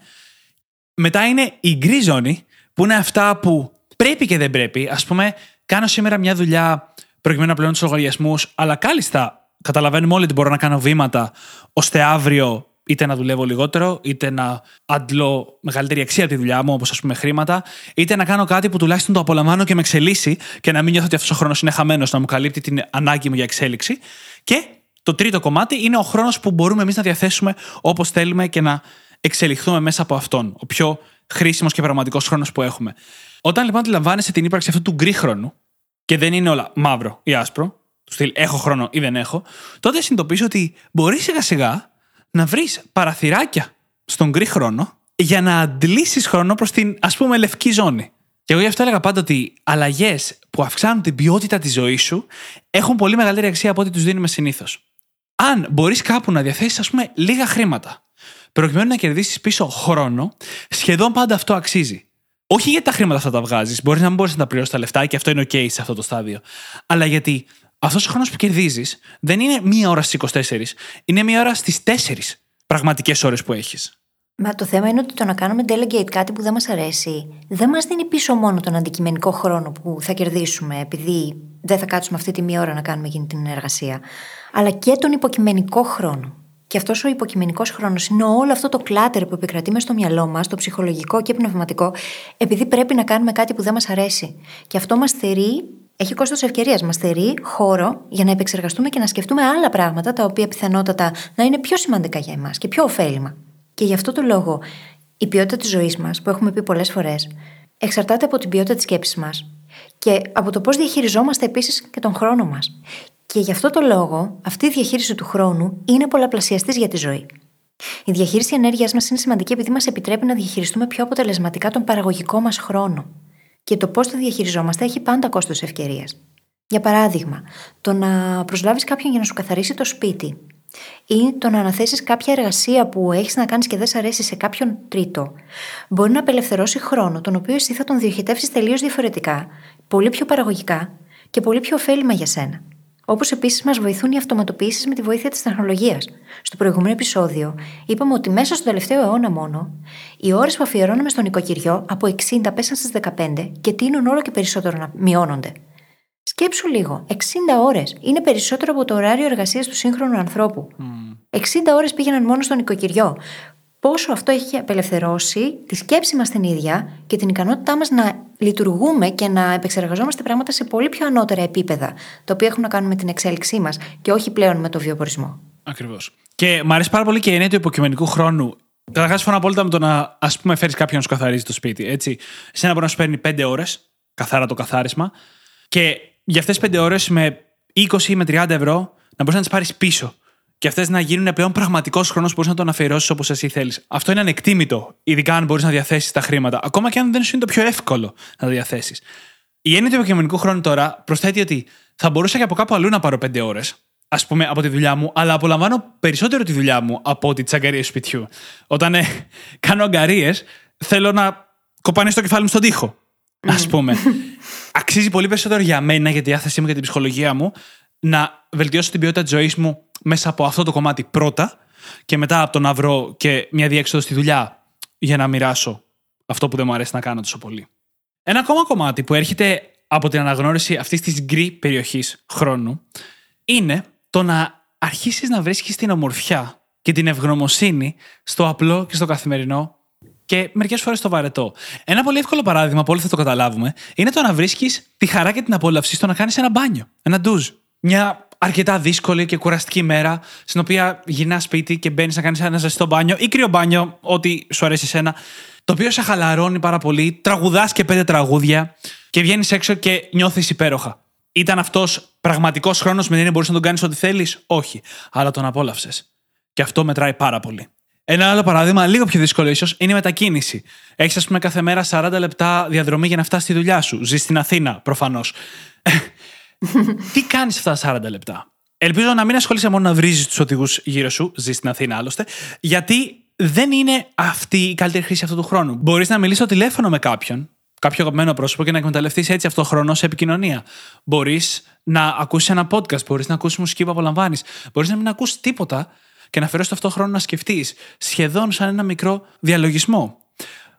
Μετά είναι η γκρι ζώνη, που είναι αυτά που πρέπει και δεν πρέπει. Α πούμε, κάνω σήμερα μια δουλειά προκειμένου να πληρώνω τους λογαριασμούς, αλλά κάλλιστα καταλαβαίνουμε όλοι ότι μπορώ να κάνω βήματα ώστε αύριο είτε να δουλεύω λιγότερο, είτε να αντλώ μεγαλύτερη αξία από τη δουλειά μου, όπως ας πούμε χρήματα, είτε να κάνω κάτι που τουλάχιστον το απολαμβάνω και με εξελίσσει και να μην νιώθω ότι αυτός ο χρόνος είναι χαμένος, να μου καλύπτει την ανάγκη μου για εξέλιξη. Και το τρίτο κομμάτι είναι ο χρόνος που μπορούμε εμείς να διαθέσουμε όπως θέλουμε και να εξελιχθούμε μέσα από αυτόν. Ο πιο χρήσιμος και πραγματικός χρόνος που έχουμε. Όταν λοιπόν αντιλαμβάνεσαι την ύπαρξη αυτού του γκρι χρόνου, και δεν είναι όλα μαύρο ή άσπρο, του στυλ έχω χρόνο ή δεν έχω, τότε συνειδητοποιείς ότι μπορεί σιγά σιγά να βρεις παραθυράκια στον γκρι χρόνο για να αντλήσεις χρόνο προς την ας πούμε λευκή ζώνη. Και εγώ γι' αυτό έλεγα πάντα ότι αλλαγές που αυξάνουν την ποιότητα της ζωής σου έχουν πολύ μεγαλύτερη αξία από ό,τι τους δίνουμε συνήθως. Αν μπορείς κάπου να διαθέσεις, ας πούμε, λίγα χρήματα, προκειμένου να κερδίσεις πίσω χρόνο, σχεδόν πάντα αυτό αξίζει. Όχι γιατί τα χρήματα αυτά τα βγάζεις, μπορεί να μην μπορείς να τα πληρώσεις τα λεφτά και αυτό είναι OK σε αυτό το στάδιο. Αλλά γιατί αυτός ο χρόνος που κερδίζεις δεν είναι μία ώρα στις 24, είναι μία ώρα στις 4 πραγματικές ώρες που έχεις. Μα το θέμα είναι ότι το να κάνουμε delegate κάτι που δεν μας αρέσει, δεν μας δίνει πίσω μόνο τον αντικειμενικό χρόνο που θα κερδίσουμε, επειδή δεν θα κάτσουμε αυτή τη μία ώρα να κάνουμε εκείνη την εργασία, αλλά και τον υποκειμενικό χρόνο. Και αυτός ο υποκειμενικός χρόνος είναι όλο αυτό το κλάτερ που επικρατεί μες στο μυαλό μας, το ψυχολογικό και πνευματικό, επειδή πρέπει να κάνουμε κάτι που δεν μας αρέσει. Και αυτό μας θερεί έχει κόστος ευκαιρίας. Μας θερεί χώρο για να επεξεργαστούμε και να σκεφτούμε άλλα πράγματα τα οποία πιθανότατα να είναι πιο σημαντικά για εμάς και πιο ωφέλιμα. Και γι' αυτό το λόγο, η ποιότητα της ζωής μας, που έχουμε πει πολλές φορές, εξαρτάται από την ποιότητα της σκέψης μας και από το πώς διαχειριζόμαστε επίσης και τον χρόνο μας. Και γι' αυτό το λόγο, αυτή η διαχείριση του χρόνου είναι πολλαπλασιαστής για τη ζωή. Η διαχείριση ενέργειας μας είναι σημαντική επειδή μας επιτρέπει να διαχειριστούμε πιο αποτελεσματικά τον παραγωγικό μας χρόνο και το πώς το διαχειριζόμαστε έχει πάντα κόστος ευκαιρίας. Για παράδειγμα, το να προσλάβεις κάποιον για να σου καθαρίσει το σπίτι ή το να αναθέσεις κάποια εργασία που έχεις να κάνεις και δεν σε αρέσει σε κάποιον τρίτο, μπορεί να απελευθερώσει χρόνο, τον οποίο εσύ θα τον διοχετεύσεις τελείως διαφορετικά, πολύ πιο παραγωγικά και πολύ πιο ωφέλιμα για σένα. Όπως επίσης μας βοηθούν οι αυτοματοποιήσεις με τη βοήθεια της τεχνολογίας. Στο προηγούμενο επεισόδιο είπαμε ότι μέσα στον τελευταίο αιώνα μόνο, οι ώρες που αφιερώναμε στον οικοκυριό από 60 πέσαν στις 15 και τείνουν όλο και περισσότερο να μειώνονται. Σκέψου λίγο, 60 ώρες είναι περισσότερο από το ωράριο εργασίας του σύγχρονου ανθρώπου. Mm. 60 ώρες πήγαιναν μόνο στον οικοκυριό πόσο αυτό έχει απελευθερώσει τη σκέψη μας την ίδια και την ικανότητά μας να λειτουργούμε και να επεξεργαζόμαστε πράγματα σε πολύ πιο ανώτερα επίπεδα, τα οποία έχουν να κάνουν με την εξέλιξή μας και όχι πλέον με το βιοπορισμό. Ακριβώς. Και μου αρέσει πάρα πολύ και η έννοια του υποκειμενικού χρόνου. Καταρχάς, συμφωνώ απόλυτα με το να ας πούμε φέρεις κάποιον να σου καθαρίζει το σπίτι. Έτσι. Εσένα μπορεί να σου παίρνει 5 ώρες, καθαρά το καθάρισμα, και για αυτές τις 5 ώρες με 20 ή με 30 ευρώ να μπορείς να τις πάρεις πίσω και αυτές να γίνουν πλέον πραγματικός χρόνος που μπορείς να τον αφιερώσεις όπως εσύ θέλεις. Αυτό είναι ανεκτήμητο, ειδικά αν μπορείς να διαθέσεις τα χρήματα, ακόμα και αν δεν σου είναι το πιο εύκολο να τα διαθέσεις. Η έννοια του υποκειμενικού χρόνου τώρα προσθέτει ότι θα μπορούσα και από κάπου αλλού να πάρω πέντε ώρες, ας πούμε, από τη δουλειά μου, αλλά απολαμβάνω περισσότερο τη δουλειά μου από τις αγκαρίες σπιτιού. Όταν ε, κάνω αγκαρίες, θέλω να κοπανίσω το κεφάλι μου στον τοίχο. Α πούμε. Αξίζει πολύ περισσότερο για μένα, για τη διάθεσή μου και την ψυχολογία μου, να βελτιώσω την ποιότητα της ζωής μου μέσα από αυτό το κομμάτι πρώτα και μετά από το να βρω και μια διέξοδο στη δουλειά για να μοιράσω αυτό που δεν μου αρέσει να κάνω τόσο πολύ. Ένα ακόμα κομμάτι που έρχεται από την αναγνώριση αυτής της γκρι περιοχής χρόνου είναι το να αρχίσεις να βρίσκεις την ομορφιά και την ευγνωμοσύνη στο απλό και στο καθημερινό και μερικές φορές στο βαρετό. Ένα πολύ εύκολο παράδειγμα που όλοι θα το καταλάβουμε είναι το να βρίσκεις τη χαρά και την απόλαυση στο να κάνεις ένα μπάνιο, ένα ντουζ. Μια αρκετά δύσκολη και κουραστική μέρα, στην οποία γυρνάς σπίτι και μπαίνεις να κάνεις ένα ζεστό μπάνιο ή κρύο μπάνιο, ό,τι σου αρέσει εσένα, το οποίο σε χαλαρώνει πάρα πολύ, τραγουδάς και πέντε τραγούδια και βγαίνεις έξω και νιώθεις υπέροχα. Ήταν αυτός πραγματικός χρόνος με την μπορείς να τον κάνεις ό,τι θέλεις, Όχι. Αλλά τον απόλαυσες. Και αυτό μετράει πάρα πολύ. Ένα άλλο παράδειγμα, λίγο πιο δύσκολο ίσως, είναι η μετακίνηση. Έχεις, ας πούμε, κάθε μέρα 40 λεπτά διαδρομή για να φτάσεις στη δουλειά σου. Ζεις στην Αθήνα, προφανώς. Τι κάνεις αυτά τα 40 λεπτά; Ελπίζω να μην ασχολείσαι μόνο να βρίζεις τους οδηγούς γύρω σου, ζεις στην Αθήνα άλλωστε, γιατί δεν είναι αυτή η καλύτερη χρήση αυτού του χρόνου. Μπορείς να μιλήσεις στο τηλέφωνο με κάποιον, κάποιο αγαπημένο πρόσωπο και να εκμεταλλευτείς έτσι αυτό το χρόνο σε επικοινωνία. Μπορείς να ακούσεις ένα podcast, μπορείς να ακούσεις μουσική που απολαμβάνεις. Μπορείς να μην ακούσει τίποτα και να αφαιρέσεις αυτό χρόνο να σκεφτείς, σχεδόν σαν ένα μικρό διαλογισμό.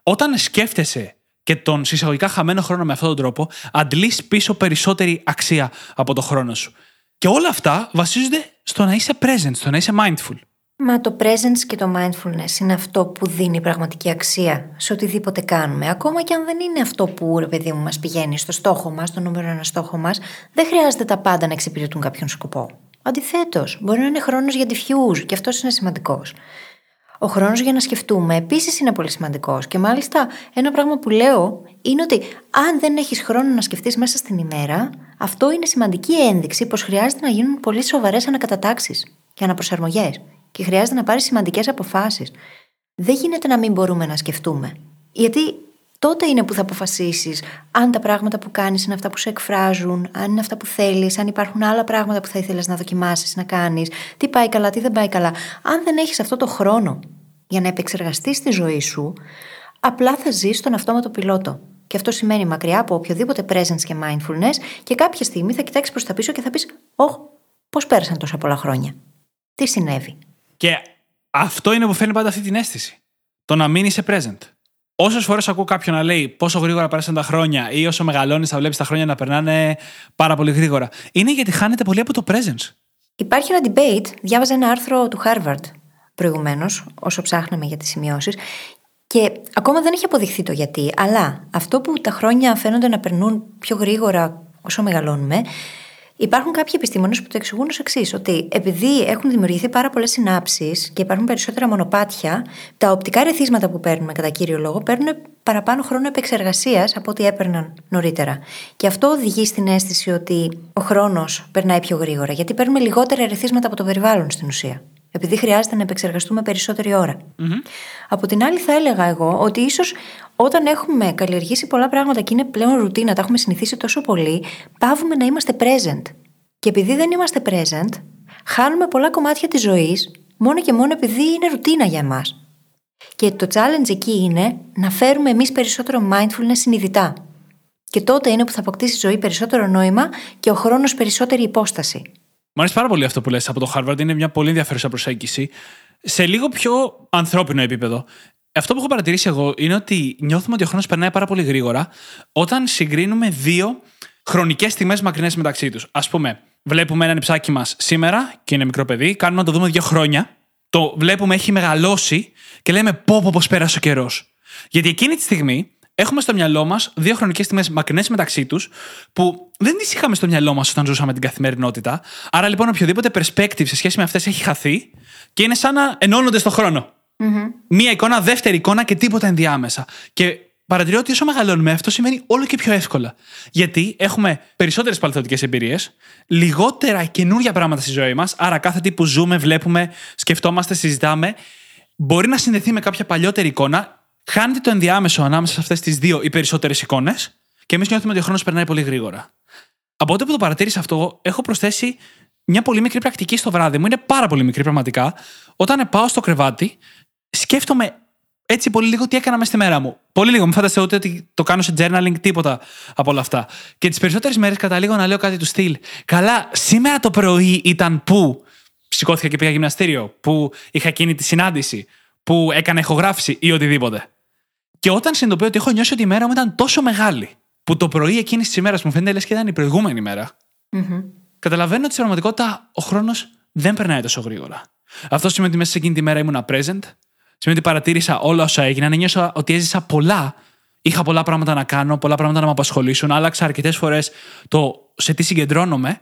Όταν σκέφτεσαι και τον συσσαγωγικά χαμένο χρόνο με αυτόν τον τρόπο, αντλείς πίσω περισσότερη αξία από το χρόνο σου. Και όλα αυτά βασίζονται στο να είσαι present, στο να είσαι mindful. Μα το presence και το mindfulness είναι αυτό που δίνει πραγματική αξία σε οτιδήποτε κάνουμε. Ακόμα και αν δεν είναι αυτό που, ρε παιδί μου, μας πηγαίνει στο στόχο μας, το νούμερο ένα στόχο μας, δεν χρειάζεται τα πάντα να εξυπηρετούν κάποιον σκοπό. Αντιθέτως, μπορεί να είναι χρόνος για diffuse και αυτός είναι σημαντικός. Ο χρόνος για να σκεφτούμε επίσης είναι πολύ σημαντικός. Και μάλιστα, ένα πράγμα που λέω είναι ότι αν δεν έχεις χρόνο να σκεφτείς μέσα στην ημέρα, αυτό είναι σημαντική ένδειξη πως χρειάζεται να γίνουν πολύ σοβαρές ανακατατάξεις και αναπροσαρμογές και χρειάζεται να πάρεις σημαντικές αποφάσεις. Δεν γίνεται να μην μπορούμε να σκεφτούμε. Γιατί τότε είναι που θα αποφασίσεις αν τα πράγματα που κάνεις είναι αυτά που σε εκφράζουν, αν είναι αυτά που θέλεις, αν υπάρχουν άλλα πράγματα που θα ήθελες να δοκιμάσεις, να κάνεις, τι πάει καλά, τι δεν πάει καλά. Αν δεν έχεις αυτό το χρόνο για να επεξεργαστείς τη ζωή σου, απλά θα ζεις στον αυτόματο πιλότο. Και αυτό σημαίνει μακριά από οποιοδήποτε presence και mindfulness και κάποια στιγμή θα κοιτάξεις προς τα πίσω και θα πεις: Ωχ, πώς πέρασαν τόσα πολλά χρόνια. Τι συνέβη. Και αυτό είναι που φέρνει πάντα αυτή την αίσθηση. Το να μην είσαι present. Όσες φορές ακούω κάποιον να λέει πόσο γρήγορα πέρασαν τα χρόνια ή όσο μεγαλώνεις θα βλέπεις τα χρόνια να περνάνε πάρα πολύ γρήγορα, είναι γιατί χάνεται πολύ από το presence. Υπάρχει ένα debate, διάβαζα ένα άρθρο του Harvard προηγουμένως, όσο ψάχναμε για τις σημειώσεις, και ακόμα δεν έχει αποδειχθεί το γιατί, αλλά αυτό που τα χρόνια φαίνονται να περνούν πιο γρήγορα όσο μεγαλώνουμε, Υπάρχουν κάποιοι επιστήμονες που το εξηγούν ως εξής: Ότι επειδή έχουν δημιουργηθεί πάρα πολλές συνάψεις και υπάρχουν περισσότερα μονοπάτια, τα οπτικά ρεθίσματα που παίρνουμε κατά κύριο λόγο παίρνουν παραπάνω χρόνο επεξεργασίας από ό,τι έπαιρναν νωρίτερα. Και αυτό οδηγεί στην αίσθηση ότι ο χρόνος περνάει πιο γρήγορα, γιατί παίρνουμε λιγότερα ερεθίσματα από το περιβάλλον στην ουσία. Επειδή χρειάζεται να επεξεργαστούμε περισσότερη ώρα. Mm-hmm. Από την άλλη, θα έλεγα εγώ ότι ίσως όταν έχουμε καλλιεργήσει πολλά πράγματα και είναι πλέον ρουτίνα, τα έχουμε συνηθίσει τόσο πολύ, πάβουμε να είμαστε present. Και επειδή δεν είμαστε present, χάνουμε πολλά κομμάτια της ζωής μόνο και μόνο επειδή είναι ρουτίνα για εμάς. Και το challenge εκεί είναι να φέρουμε εμείς περισσότερο mindfulness συνειδητά. Και τότε είναι που θα αποκτήσει η ζωή περισσότερο νόημα και ο χρόνος περισσότερη υπόσταση. Μου αρέσει πάρα πολύ αυτό που λες από το Harvard. Είναι μια πολύ ενδιαφέρουσα προσέγγιση. Σε λίγο πιο ανθρώπινο επίπεδο. Αυτό που έχω παρατηρήσει εγώ είναι ότι νιώθουμε ότι ο χρόνος περνάει πάρα πολύ γρήγορα όταν συγκρίνουμε δύο χρονικές στιγμές μακρινές μεταξύ τους. Α πούμε, βλέπουμε ένα νυψάκι μας σήμερα και είναι μικρό παιδί, κάνουμε να το δούμε δύο χρόνια, το βλέπουμε έχει μεγαλώσει και λέμε πω πω πώς πέρασε ο καιρός. Γιατί εκείνη τη στιγμή έχουμε στο μυαλό μας δύο χρονικές στιγμές μακρινές μεταξύ τους, που δεν τις είχαμε στο μυαλό μας όταν ζούσαμε την καθημερινότητα. Άρα λοιπόν οποιοδήποτε perspective σε σχέση με αυτές έχει χαθεί και είναι σαν να ενώνονται στο χρόνο. Mm-hmm. Μία εικόνα, δεύτερη εικόνα και τίποτα ενδιάμεσα. Και παρατηρώ ότι όσο μεγαλώνουμε, αυτό σημαίνει όλο και πιο εύκολα. Γιατί έχουμε περισσότερες παλαιθωτικέ εμπειρίες, λιγότερα καινούργια πράγματα στη ζωή μας. Άρα κάθε τι που ζούμε, βλέπουμε, σκεφτόμαστε, συζητάμε, μπορεί να συνδεθεί με κάποια παλιότερη εικόνα. Χάνεται το ενδιάμεσο ανάμεσα σε αυτές τις δύο ή περισσότερες εικόνες και εμείς νιώθουμε ότι ο χρόνος περνάει πολύ γρήγορα. Από τότε που το παρατήρησα αυτό, έχω προσθέσει μια πολύ μικρή πρακτική στο βράδυ μου. Είναι πάρα πολύ μικρή πραγματικά. Όταν πάω στο κρεβάτι, σκέφτομαι έτσι πολύ λίγο τι έκανα μέσα στη μέρα μου. Πολύ λίγο. Μην φανταστείτε ούτε ότι το κάνω σε journaling, τίποτα από όλα αυτά. Και τις περισσότερες μέρες καταλήγω να λέω κάτι του στυλ. Καλά, σήμερα το πρωί ήταν που σηκώθηκα και πήγα γυμναστήριο, που είχα εκείνη τη συνάντηση, που έκανα ηχογράφηση ή οτιδήποτε. Και όταν συνειδητοποιώ ότι έχω νιώσει ότι η μέρα μου ήταν τόσο μεγάλη, που το πρωί εκείνης της ημέρας μου φαίνεται λες και ήταν η προηγούμενη μέρα, mm-hmm. καταλαβαίνω ότι στην πραγματικότητα ο χρόνος δεν περνάει τόσο γρήγορα. Αυτό σημαίνει ότι μέσα σε εκείνη τη μέρα ήμουν present, Σημαίνει ότι παρατήρησα όλα όσα έγιναν, νιώσα ότι έζησα πολλά. Είχα πολλά πράγματα να κάνω, πολλά πράγματα να με απασχολήσουν. Άλλαξα αρκετές φορές το σε τι συγκεντρώνομαι.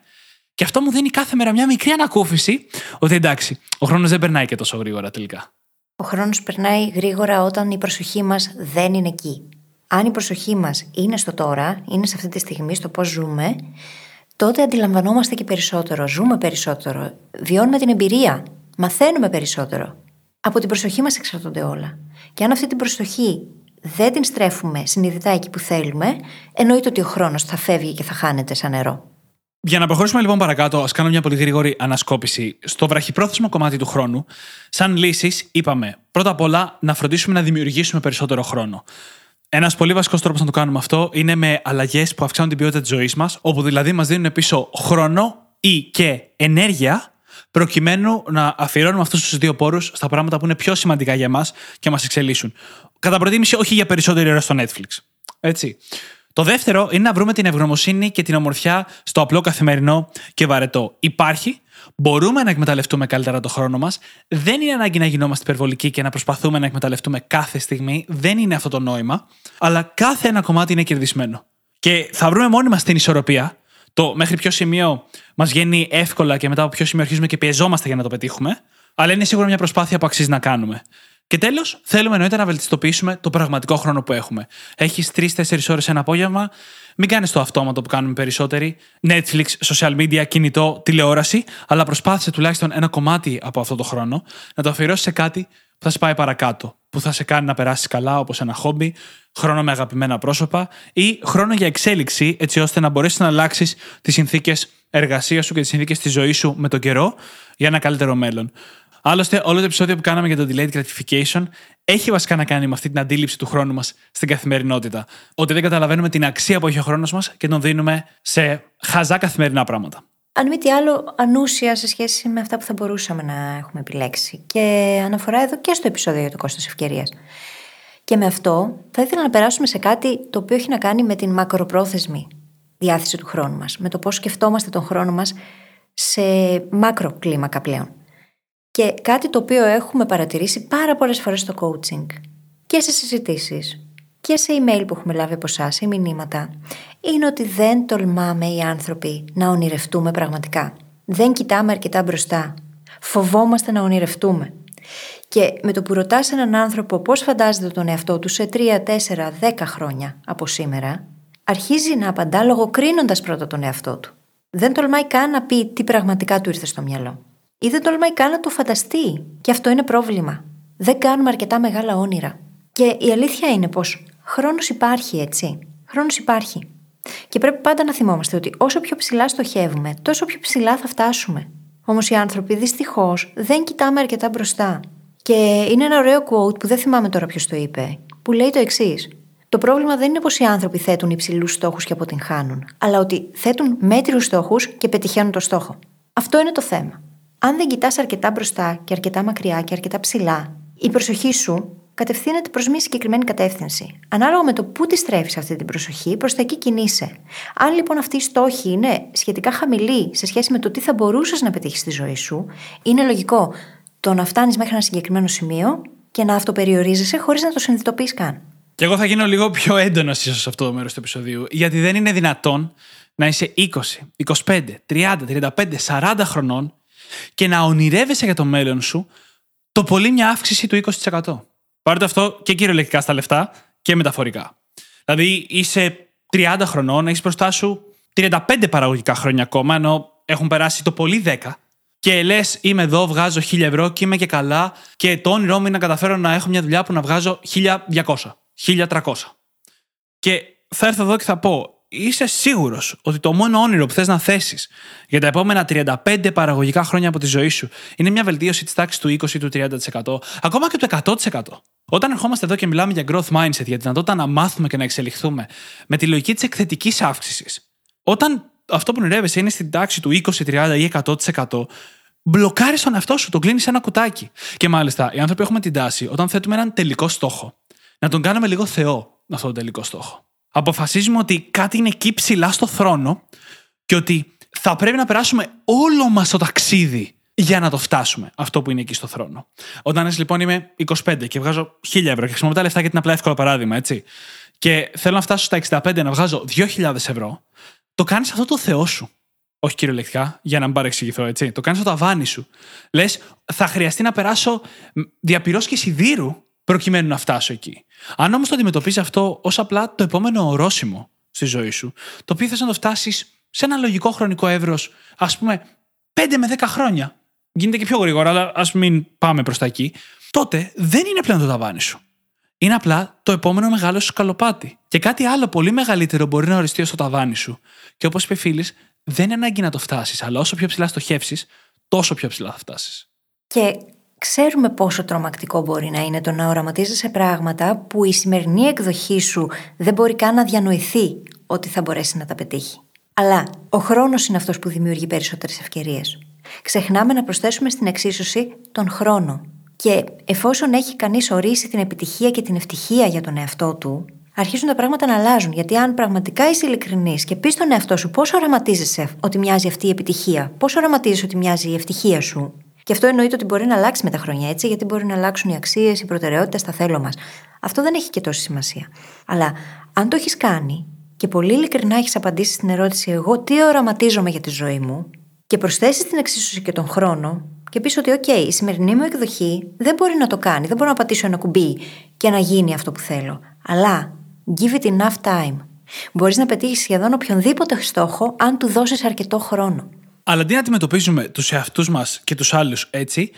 Και αυτό μου δίνει κάθε μέρα μια μικρή ανακούφιση ότι εντάξει, ο χρόνος δεν περνάει και τόσο γρήγορα τελικά. Ο χρόνος περνάει γρήγορα όταν η προσοχή μας δεν είναι εκεί. Αν η προσοχή μας είναι στο τώρα, είναι σε αυτή τη στιγμή, στο πώς ζούμε, τότε αντιλαμβανόμαστε και περισσότερο, ζούμε περισσότερο, βιώνουμε την εμπειρία, μαθαίνουμε περισσότερο. Από την προσοχή μας εξαρτώνται όλα. Και αν αυτή την προσοχή δεν την στρέφουμε συνειδητά εκεί που θέλουμε, εννοείται ότι ο χρόνος θα φεύγει και θα χάνεται σαν νερό. Για να προχωρήσουμε λοιπόν παρακάτω, ας κάνω μια πολύ γρήγορη ανασκόπηση. Στο βραχυπρόθεσμο κομμάτι του χρόνου, σαν λύσεις, είπαμε πρώτα απ' όλα να φροντίσουμε να δημιουργήσουμε περισσότερο χρόνο. Ένας πολύ βασικός τρόπος να το κάνουμε αυτό είναι με αλλαγές που αυξάνουν την ποιότητα της ζωής μας, όπου δηλαδή μας δίνουν πίσω χρόνο ή και ενέργεια προκειμένου να αφιερώνουμε αυτούς τους δύο πόρους στα πράγματα που είναι πιο σημαντικά για εμά και μας εξελίσσουν. Κατά προτίμηση, όχι για περισσότερη ώρα στο Netflix. Έτσι. Το δεύτερο είναι να βρούμε την ευγνωμοσύνη και την ομορφιά στο απλό καθημερινό και βαρετό. Υπάρχει, μπορούμε να εκμεταλλευτούμε καλύτερα το χρόνο μας. Δεν είναι ανάγκη να γινόμαστε υπερβολικοί και να προσπαθούμε να εκμεταλλευτούμε κάθε στιγμή. Δεν είναι αυτό το νόημα. Αλλά κάθε ένα κομμάτι είναι κερδισμένο. Και θα βρούμε μόνοι μας την ισορροπία. Το μέχρι ποιο σημείο μας βγαίνει εύκολα και μετά από ποιο σημείο αρχίζουμε και πιεζόμαστε για να το πετύχουμε. Αλλά είναι σίγουρα μια προσπάθεια που αξίζει να κάνουμε. Και τέλος, θέλουμε εννοείται να βελτιστοποιήσουμε το πραγματικό χρόνο που έχουμε. Έχεις 3-4 ώρες ένα απόγευμα, μην κάνεις το αυτόματο που κάνουμε περισσότεροι. Netflix, social media, κινητό, τηλεόραση, αλλά προσπάθησε τουλάχιστον ένα κομμάτι από αυτό το χρόνο να το αφιερώσεις σε κάτι που θα σε πάει παρακάτω. Που θα σε κάνει να περάσεις καλά, όπως ένα χόμπι, χρόνο με αγαπημένα πρόσωπα ή χρόνο για εξέλιξη, έτσι ώστε να μπορέσεις να αλλάξεις τις συνθήκες εργασίας σου και τις συνθήκες της ζωής σου με τον καιρό για ένα καλύτερο μέλλον. Άλλωστε, όλο το επεισόδιο που κάναμε για το delayed gratification έχει βασικά να κάνει με αυτή την αντίληψη του χρόνου μας στην καθημερινότητα. Ότι δεν καταλαβαίνουμε την αξία που έχει ο χρόνος μας και τον δίνουμε σε χαζά καθημερινά πράγματα. Αν μη τι άλλο, ανούσια σε σχέση με αυτά που θα μπορούσαμε να έχουμε επιλέξει. Και αναφορά εδώ και στο επεισόδιο για το κόστος ευκαιρίας. Και με αυτό θα ήθελα να περάσουμε σε κάτι το οποίο έχει να κάνει με την μακροπρόθεσμη διάθεση του χρόνου μας. Με το πώς σκεφτόμαστε τον χρόνο μας σε μάκρο κλίμακα πλέον. Και κάτι το οποίο έχουμε παρατηρήσει πάρα πολλές φορές στο coaching και σε συζητήσεις και σε email που έχουμε λάβει από εσάς ή μηνύματα είναι ότι δεν τολμάμε οι άνθρωποι να ονειρευτούμε πραγματικά. Δεν κοιτάμε αρκετά μπροστά. Φοβόμαστε να ονειρευτούμε. Και με το που ρωτάς έναν άνθρωπο πώς φαντάζεται τον εαυτό του σε 3, 4, 10 χρόνια από σήμερα, αρχίζει να απαντά λογοκρίνοντας πρώτα τον εαυτό του. Δεν τολμάει καν να πει τι πραγματικά του ήρθε στο μυαλό ή δεν τολμάει καν να το φανταστεί. Και αυτό είναι πρόβλημα. Δεν κάνουμε αρκετά μεγάλα όνειρα. Και η αλήθεια είναι πως χρόνος υπάρχει, έτσι. Χρόνος υπάρχει. Και πρέπει πάντα να θυμόμαστε ότι όσο πιο ψηλά στοχεύουμε, τόσο πιο ψηλά θα φτάσουμε. Όμως οι άνθρωποι δυστυχώς δεν κοιτάμε αρκετά μπροστά. Και είναι ένα ωραίο quote που δεν θυμάμαι τώρα ποιος το είπε, που λέει το εξής. Το πρόβλημα δεν είναι πως οι άνθρωποι θέτουν υψηλούς στόχους και αποτυγχάνουν, αλλά ότι θέτουν μέτριους στόχους και πετυχαίνουν το στόχο. Αυτό είναι το θέμα αν δεν κοιτάς αρκετά μπροστά και αρκετά μακριά και αρκετά ψηλά, η προσοχή σου κατευθύνεται προς μια συγκεκριμένη κατεύθυνση. Ανάλογα με το πού τη στρέφεις αυτή την προσοχή, προς τα εκεί κινείσαι. Αν λοιπόν αυτή η στόχη είναι σχετικά χαμηλή σε σχέση με το τι θα μπορούσες να πετύχεις στη ζωή σου, είναι λογικό το να φτάνεις μέχρι ένα συγκεκριμένο σημείο και να αυτοπεριορίζεσαι χωρίς να το συνειδητοποιείς καν. Και εγώ θα γίνω λίγο πιο έντονος ίσως σε αυτό το μέρος του επεισοδίου, γιατί δεν είναι δυνατόν να είσαι 20, 25, 30, 35, 40 χρονών και να ονειρεύεσαι για το μέλλον σου το πολύ μια αύξηση του 20%. Πάρτε αυτό και κυριολεκτικά στα λεφτά και μεταφορικά. Δηλαδή είσαι 30 χρονών, έχεις μπροστά σου 35 παραγωγικά χρόνια ακόμα, ενώ έχουν περάσει το πολύ 10. Και λες, είμαι εδώ, βγάζω 1000 ευρώ και είμαι και καλά. Και το όνειρό μου είναι να καταφέρω να έχω μια δουλειά που να βγάζω 1200, 1300. Και θα έρθω εδώ και θα πω, είσαι σίγουρος ότι το μόνο όνειρο που θες να θέσεις για τα επόμενα 35 παραγωγικά χρόνια από τη ζωή σου είναι μια βελτίωση της τάξης του 20 ή του 30%, ακόμα και του 100%. Όταν ερχόμαστε εδώ και μιλάμε για growth mindset, για τη δυνατότητα να μάθουμε και να εξελιχθούμε με τη λογική της εκθετικής αύξησης, όταν αυτό που ονειρεύεσαι είναι στην τάξη του 20, 30 ή 100%, μπλοκάρεις τον εαυτό σου, τον κλείνεις ένα κουτάκι. Και μάλιστα, οι άνθρωποι έχουμε την τάση, όταν θέτουμε έναν τελικό στόχο, να τον κάνουμε λίγο Θεό αυτόν τον τελικό στόχο αποφασίζουμε ότι κάτι είναι εκεί ψηλά στο θρόνο και ότι θα πρέπει να περάσουμε όλο μας το ταξίδι για να το φτάσουμε αυτό που είναι εκεί στο θρόνο. Όταν εσύ λοιπόν είμαι 25 και βγάζω 1000 ευρώ και χρησιμοποιώ τα λεφτά γιατί είναι απλά εύκολο παράδειγμα, έτσι. Και θέλω να φτάσω στα 65 να βγάζω 2.000 ευρώ, το κάνεις αυτό το Θεό σου. Όχι κυριολεκτικά, για να μην παρεξηγηθώ, έτσι. Το κάνεις στο ταβάνι σου. Λες, θα χρειαστεί να περάσω διαπυρός και σιδήρου προκειμένου να φτάσω εκεί. Αν όμως το αντιμετωπίζεις αυτό ως απλά το επόμενο ορόσημο στη ζωή σου, το οποίο θες να το φτάσεις σε ένα λογικό χρονικό εύρος, ας πούμε 5 με 10 χρόνια, γίνεται και πιο γρήγορα, αλλά ας μην πάμε προς τα εκεί, τότε δεν είναι πλέον το ταβάνι σου. Είναι απλά το επόμενο μεγάλο σου σκαλοπάτι. Και κάτι άλλο πολύ μεγαλύτερο μπορεί να οριστεί ως το ταβάνι σου. Και όπως είπε φίλης, δεν είναι ανάγκη να το φτάσεις, αλλά όσο πιο ψηλά στοχεύσεις, τόσο πιο ψηλά θα φτάσεις. Και Ξέρουμε πόσο τρομακτικό μπορεί να είναι το να οραματίζεσαι πράγματα που η σημερινή εκδοχή σου δεν μπορεί καν να διανοηθεί ότι θα μπορέσει να τα πετύχει. Αλλά ο χρόνος είναι αυτός που δημιουργεί περισσότερες ευκαιρίες. Ξεχνάμε να προσθέσουμε στην εξίσωση τον χρόνο. Και εφόσον έχει κανείς ορίσει την επιτυχία και την ευτυχία για τον εαυτό του, αρχίζουν τα πράγματα να αλλάζουν. Γιατί αν πραγματικά είσαι ειλικρινής και πεις στον εαυτό σου πόσο οραματίζεσαι ότι μοιάζει αυτή η επιτυχία, πόσο οραματίζεσαι ότι μοιάζει η ευτυχία σου; Και αυτό εννοείται ότι μπορεί να αλλάξει με τα χρόνια έτσι, γιατί μπορεί να αλλάξουν οι αξίες, οι προτεραιότητες, τα θέλω μας. Αυτό δεν έχει και τόση σημασία. Αλλά αν το έχεις κάνει και πολύ ειλικρινά έχεις απαντήσει στην ερώτηση Εγώ τι οραματίζομαι για τη ζωή μου, και προσθέσεις την εξίσωση και τον χρόνο, και πεις ότι, OK, η σημερινή μου εκδοχή δεν μπορεί να το κάνει, δεν μπορώ να πατήσω ένα κουμπί και να γίνει αυτό που θέλω. Αλλά give it enough time. Μπορείς να πετύχεις σχεδόν οποιονδήποτε στόχο αν του δώσεις αρκετό χρόνο. Αλλά αντί να αντιμετωπίζουμε τους εαυτούς μας και τους άλλους έτσι,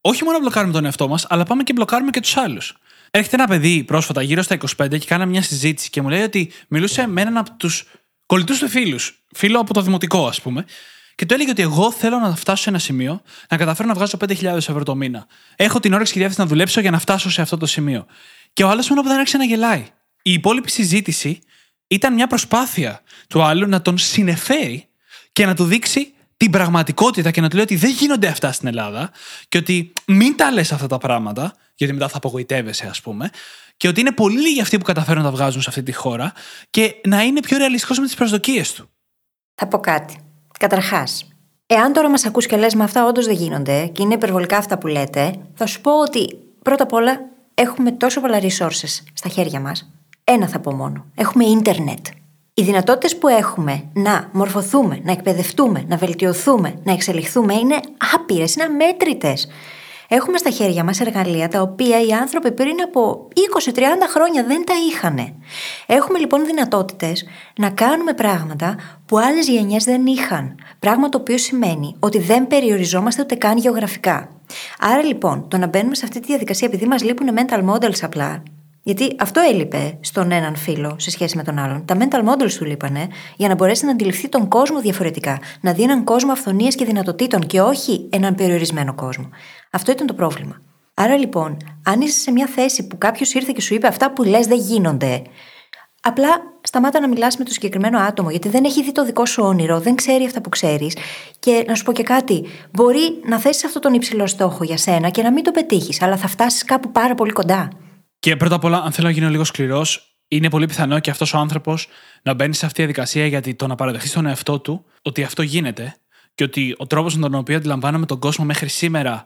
όχι μόνο μπλοκάρουμε τον εαυτό μας, αλλά πάμε και μπλοκάρουμε και τους άλλους. Έρχεται ένα παιδί πρόσφατα, γύρω στα 25, και κάνα μια συζήτηση και μου λέει ότι μιλούσε με έναν από τους κολλητούς του φίλους, φίλο από το δημοτικό, ας πούμε, και του έλεγε ότι εγώ θέλω να φτάσω σε ένα σημείο να καταφέρω να βγάζω 5.000 ευρώ το μήνα. Έχω την όρεξη και διάθεση να δουλέψω για να φτάσω σε αυτό το σημείο. Και ο άλλος μόνο που δεν άρχισε να γελάει. Η υπόλοιπη συζήτηση ήταν μια προσπάθεια του άλλου να τον συνεφέρει και να του δείξει την πραγματικότητα και να του λέει ότι δεν γίνονται αυτά στην Ελλάδα και ότι μην τα λες αυτά τα πράγματα, γιατί μετά θα απογοητεύεσαι, ας πούμε, και ότι είναι πολύ λίγοι αυτοί που καταφέρουν να τα βγάζουν σε αυτή τη χώρα και να είναι πιο ρεαλιστικός με τις προσδοκίες του. Θα πω κάτι. Καταρχάς, εάν τώρα μας ακούς και λες με αυτά όντως δεν γίνονται και είναι υπερβολικά αυτά που λέτε, θα σου πω ότι πρώτα απ' όλα έχουμε τόσο πολλά resources στα χέρια μας. Ένα θα πω μόνο. Έχουμε ίντερνετ. Οι δυνατότητες που έχουμε να μορφωθούμε, να εκπαιδευτούμε, να βελτιωθούμε, να εξελιχθούμε είναι άπειρες, είναι αμέτρητες. Έχουμε στα χέρια μας εργαλεία τα οποία οι άνθρωποι πριν από 20-30 χρόνια δεν τα είχαν. Έχουμε λοιπόν δυνατότητες να κάνουμε πράγματα που άλλες γενιές δεν είχαν. Πράγμα το οποίο σημαίνει ότι δεν περιοριζόμαστε ούτε καν γεωγραφικά. Άρα λοιπόν, το να μπαίνουμε σε αυτή τη διαδικασία επειδή μας λείπουν mental models απλά, γιατί αυτό έλειπε στον έναν φίλο σε σχέση με τον άλλον. Τα mental models του λείπανε για να μπορέσει να αντιληφθεί τον κόσμο διαφορετικά. Να δει έναν κόσμο αυθονίας και δυνατοτήτων και όχι έναν περιορισμένο κόσμο. Αυτό ήταν το πρόβλημα. Άρα λοιπόν, αν είσαι σε μια θέση που κάποιος ήρθε και σου είπε αυτά που λες δεν γίνονται, απλά σταμάτα να μιλάς με το συγκεκριμένο άτομο, γιατί δεν έχει δει το δικό σου όνειρο, δεν ξέρει αυτά που ξέρεις. Και να σου πω και κάτι, μπορεί να θέσει αυτό τον υψηλό στόχο για σένα και να μην το πετύχεις, αλλά θα φτάσεις κάπου πάρα πολύ κοντά. Και πρώτα απ' όλα, αν θέλω να γίνω λίγο σκληρός, είναι πολύ πιθανό και αυτός ο άνθρωπος να μπαίνει σε αυτή τη διαδικασία γιατί το να παραδεχθεί στον εαυτό του ότι αυτό γίνεται και ότι ο τρόπος με τον οποίο αντιλαμβάνομαι τον κόσμο μέχρι σήμερα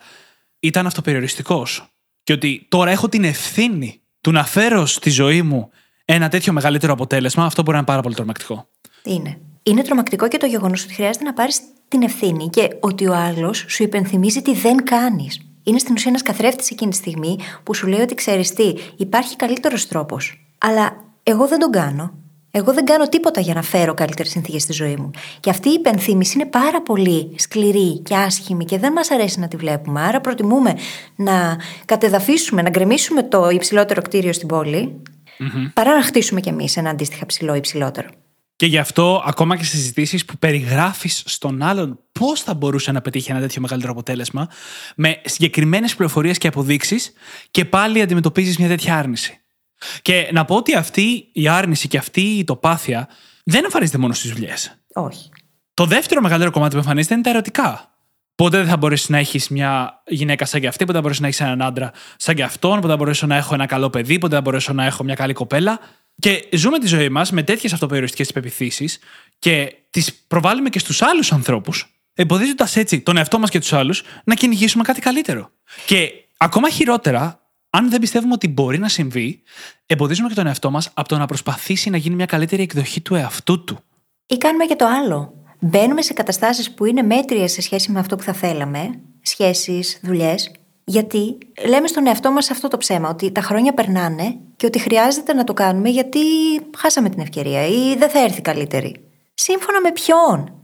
ήταν αυτοπεριοριστικός. Και ότι τώρα έχω την ευθύνη του να φέρω στη ζωή μου ένα τέτοιο μεγαλύτερο αποτέλεσμα, αυτό μπορεί να είναι πάρα πολύ τρομακτικό. Είναι. Είναι τρομακτικό και το γεγονός ότι χρειάζεται να πάρεις την ευθύνη και ότι ο άλλος σου υπενθυμίζει τι δεν κάνεις είναι στην ουσία ένας καθρέφτης εκείνη τη στιγμή που σου λέει ότι ξέρεις τι, υπάρχει καλύτερος τρόπος. Αλλά εγώ δεν τον κάνω. Εγώ δεν κάνω τίποτα για να φέρω καλύτερες συνθήκες στη ζωή μου. Και αυτή η υπενθύμηση είναι πάρα πολύ σκληρή και άσχημη και δεν μας αρέσει να τη βλέπουμε. Άρα προτιμούμε να κατεδαφίσουμε, να γκρεμίσουμε το υψηλότερο κτίριο στην πόλη, mm-hmm. παρά να χτίσουμε κι εμείς ένα αντίστοιχα ψηλό υψηλότερο. Και γι' αυτό, ακόμα και στις συζητήσεις που περιγράφεις στον άλλον πώς θα μπορούσε να πετύχει ένα τέτοιο μεγαλύτερο αποτέλεσμα, με συγκεκριμένες πληροφορίες και αποδείξεις, και πάλι αντιμετωπίζεις μια τέτοια άρνηση. Και να πω ότι αυτή η άρνηση και αυτή η τοπάθεια δεν εμφανίζεται μόνο στις δουλειές. Όχι. Το δεύτερο μεγαλύτερο κομμάτι που εμφανίζεται είναι τα ερωτικά. Πότε δεν θα μπορέσεις να έχεις μια γυναίκα σαν και αυτή, πότε θα μπορέσεις να έχεις έναν άντρα σαν και αυτόν, πότε θα μπορέσω να έχω ένα καλό παιδί, πότε θα μπορέσω να έχω μια καλή κοπέλα. Και ζούμε τη ζωή μας με τέτοιες αυτοπεριοριστικέ πεπιθήσεις και τις προβάλλουμε και στους άλλους ανθρώπους, εμποδίζοντας έτσι τον εαυτό μας και τους άλλους να κυνηγήσουμε κάτι καλύτερο. Και ακόμα χειρότερα, αν δεν πιστεύουμε ότι μπορεί να συμβεί, εμποδίζουμε και τον εαυτό μας από το να προσπαθήσει να γίνει μια καλύτερη εκδοχή του εαυτού του. Ή κάνουμε και το άλλο. Μπαίνουμε σε καταστάσεις που είναι μέτριες σε σχέση με αυτό που θα θέλαμε, σχέσεις, δουλειές, γιατί λέμε στον εαυτό μας αυτό το ψέμα, ότι τα χρόνια περνάνε και ότι χρειάζεται να το κάνουμε γιατί χάσαμε την ευκαιρία ή δεν θα έρθει καλύτερη. Σύμφωνα με ποιον;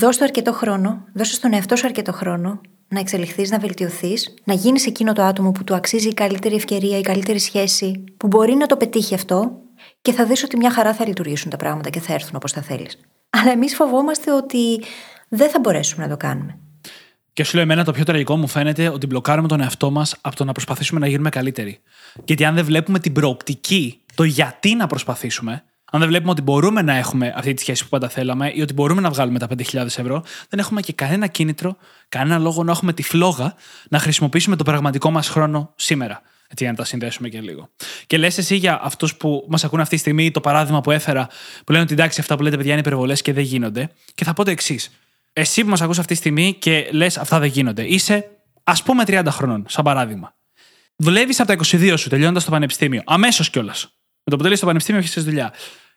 Δώσ' του αρκετό χρόνο, δώσε στον εαυτό σου αρκετό χρόνο να εξελιχθείς, να βελτιωθείς, να γίνεις εκείνο το άτομο που του αξίζει η καλύτερη ευκαιρία, η καλύτερη σχέση, που μπορεί να το πετύχει αυτό και θα δεις ότι μια χαρά θα λειτουργήσουν τα πράγματα και θα έρθουν όπως θα θέλεις. Αλλά εμείς φοβόμαστε ότι δεν θα μπορέσουμε να το κάνουμε. Και σου λέω, εμένα το πιο τραγικό μου φαίνεται ότι μπλοκάρουμε τον εαυτό μας από το να προσπαθήσουμε να γίνουμε καλύτεροι. Γιατί αν δεν βλέπουμε την προοπτική, το γιατί να προσπαθήσουμε, αν δεν βλέπουμε ότι μπορούμε να έχουμε αυτή τη σχέση που πάντα θέλαμε ή ότι μπορούμε να βγάλουμε τα 5.000 ευρώ, δεν έχουμε και κανένα κίνητρο, κανένα λόγο να έχουμε τη φλόγα να χρησιμοποιήσουμε το πραγματικό μας χρόνο σήμερα. Έτσι, για να τα συνδέσουμε και λίγο. Και λες εσύ για αυτούς που μας ακούν αυτή τη στιγμή, το παράδειγμα που έφερα, που λένε ότι εντάξει, αυτά που λέτε παιδιά είναι υπερβολές και δεν γίνονται. Και θα πω το εξής. Εσύ που μας ακούς αυτή τη στιγμή και λες αυτά δεν γίνονται, είσαι ας πούμε 30 χρονών, σαν παράδειγμα. Δουλεύεις από τα 22 σου, τελειώνοντας το πανεπιστήμιο, αμέσως κιόλας. Με το που τελείωσε το πανεπιστήμιο, έχει δουλειά.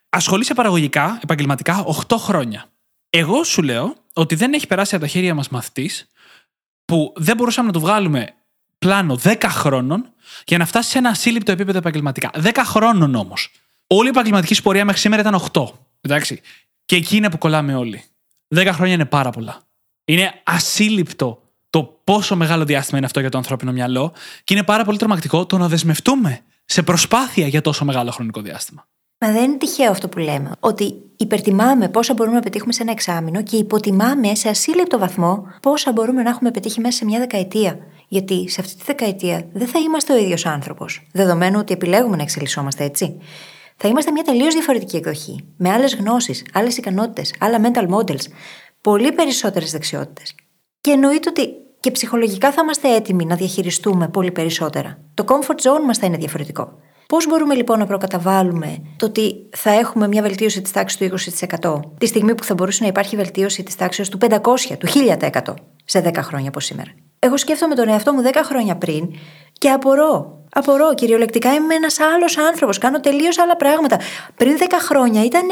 Ασχολείσαι παραγωγικά, επαγγελματικά, 8 χρόνια. Εγώ σου λέω ότι δεν έχει περάσει από τα χέρια μας μαθητής που δεν μπορούσαμε να του βγάλουμε πλάνο 10 χρόνων για να φτάσει σε ένα ασύλληπτο επίπεδο επαγγελματικά. 10 χρόνων όμως. Όλη η επαγγελματική σου πορεία μέχρι σήμερα ήταν 8. Εντάξει. Και εκεί είναι που κολλάμε όλοι. 10 χρόνια είναι πάρα πολλά. Είναι ασύλληπτο το πόσο μεγάλο διάστημα είναι αυτό για το ανθρώπινο μυαλό και είναι πάρα πολύ τρομακτικό το να δεσμευτούμε σε προσπάθεια για τόσο μεγάλο χρονικό διάστημα. Μα δεν είναι τυχαίο αυτό που λέμε. Ότι υπερτιμάμε πόσα μπορούμε να πετύχουμε σε ένα εξάμεινο και υποτιμάμε σε ασύλληπτο βαθμό πόσα μπορούμε να έχουμε πετύχει μέσα σε μια δεκαετία. Γιατί σε αυτή τη δεκαετία δεν θα είμαστε ο ίδιος άνθρωπος, δεδομένου ότι επιλέγουμε να εξελισσόμαστε έτσι. Θα είμαστε μια τελείως διαφορετική εκδοχή, με άλλες γνώσεις, άλλες ικανότητες, άλλα mental models, πολύ περισσότερες δεξιότητες. Και εννοείται ότι και ψυχολογικά θα είμαστε έτοιμοι να διαχειριστούμε πολύ περισσότερα. Το comfort zone μας θα είναι διαφορετικό. Πώς μπορούμε λοιπόν να προκαταβάλουμε το ότι θα έχουμε μια βελτίωση της τάξης του 20% τη στιγμή που θα μπορούσε να υπάρχει βελτίωση της τάξης του 500, του 1000% σε 10 χρόνια από σήμερα; Εγώ σκέφτομαι τον εαυτό μου 10 χρόνια πριν και απορώ. Απορώ. Κυριολεκτικά είμαι ένας άλλος άνθρωπος. Κάνω τελείως άλλα πράγματα. Πριν 10 χρόνια ήταν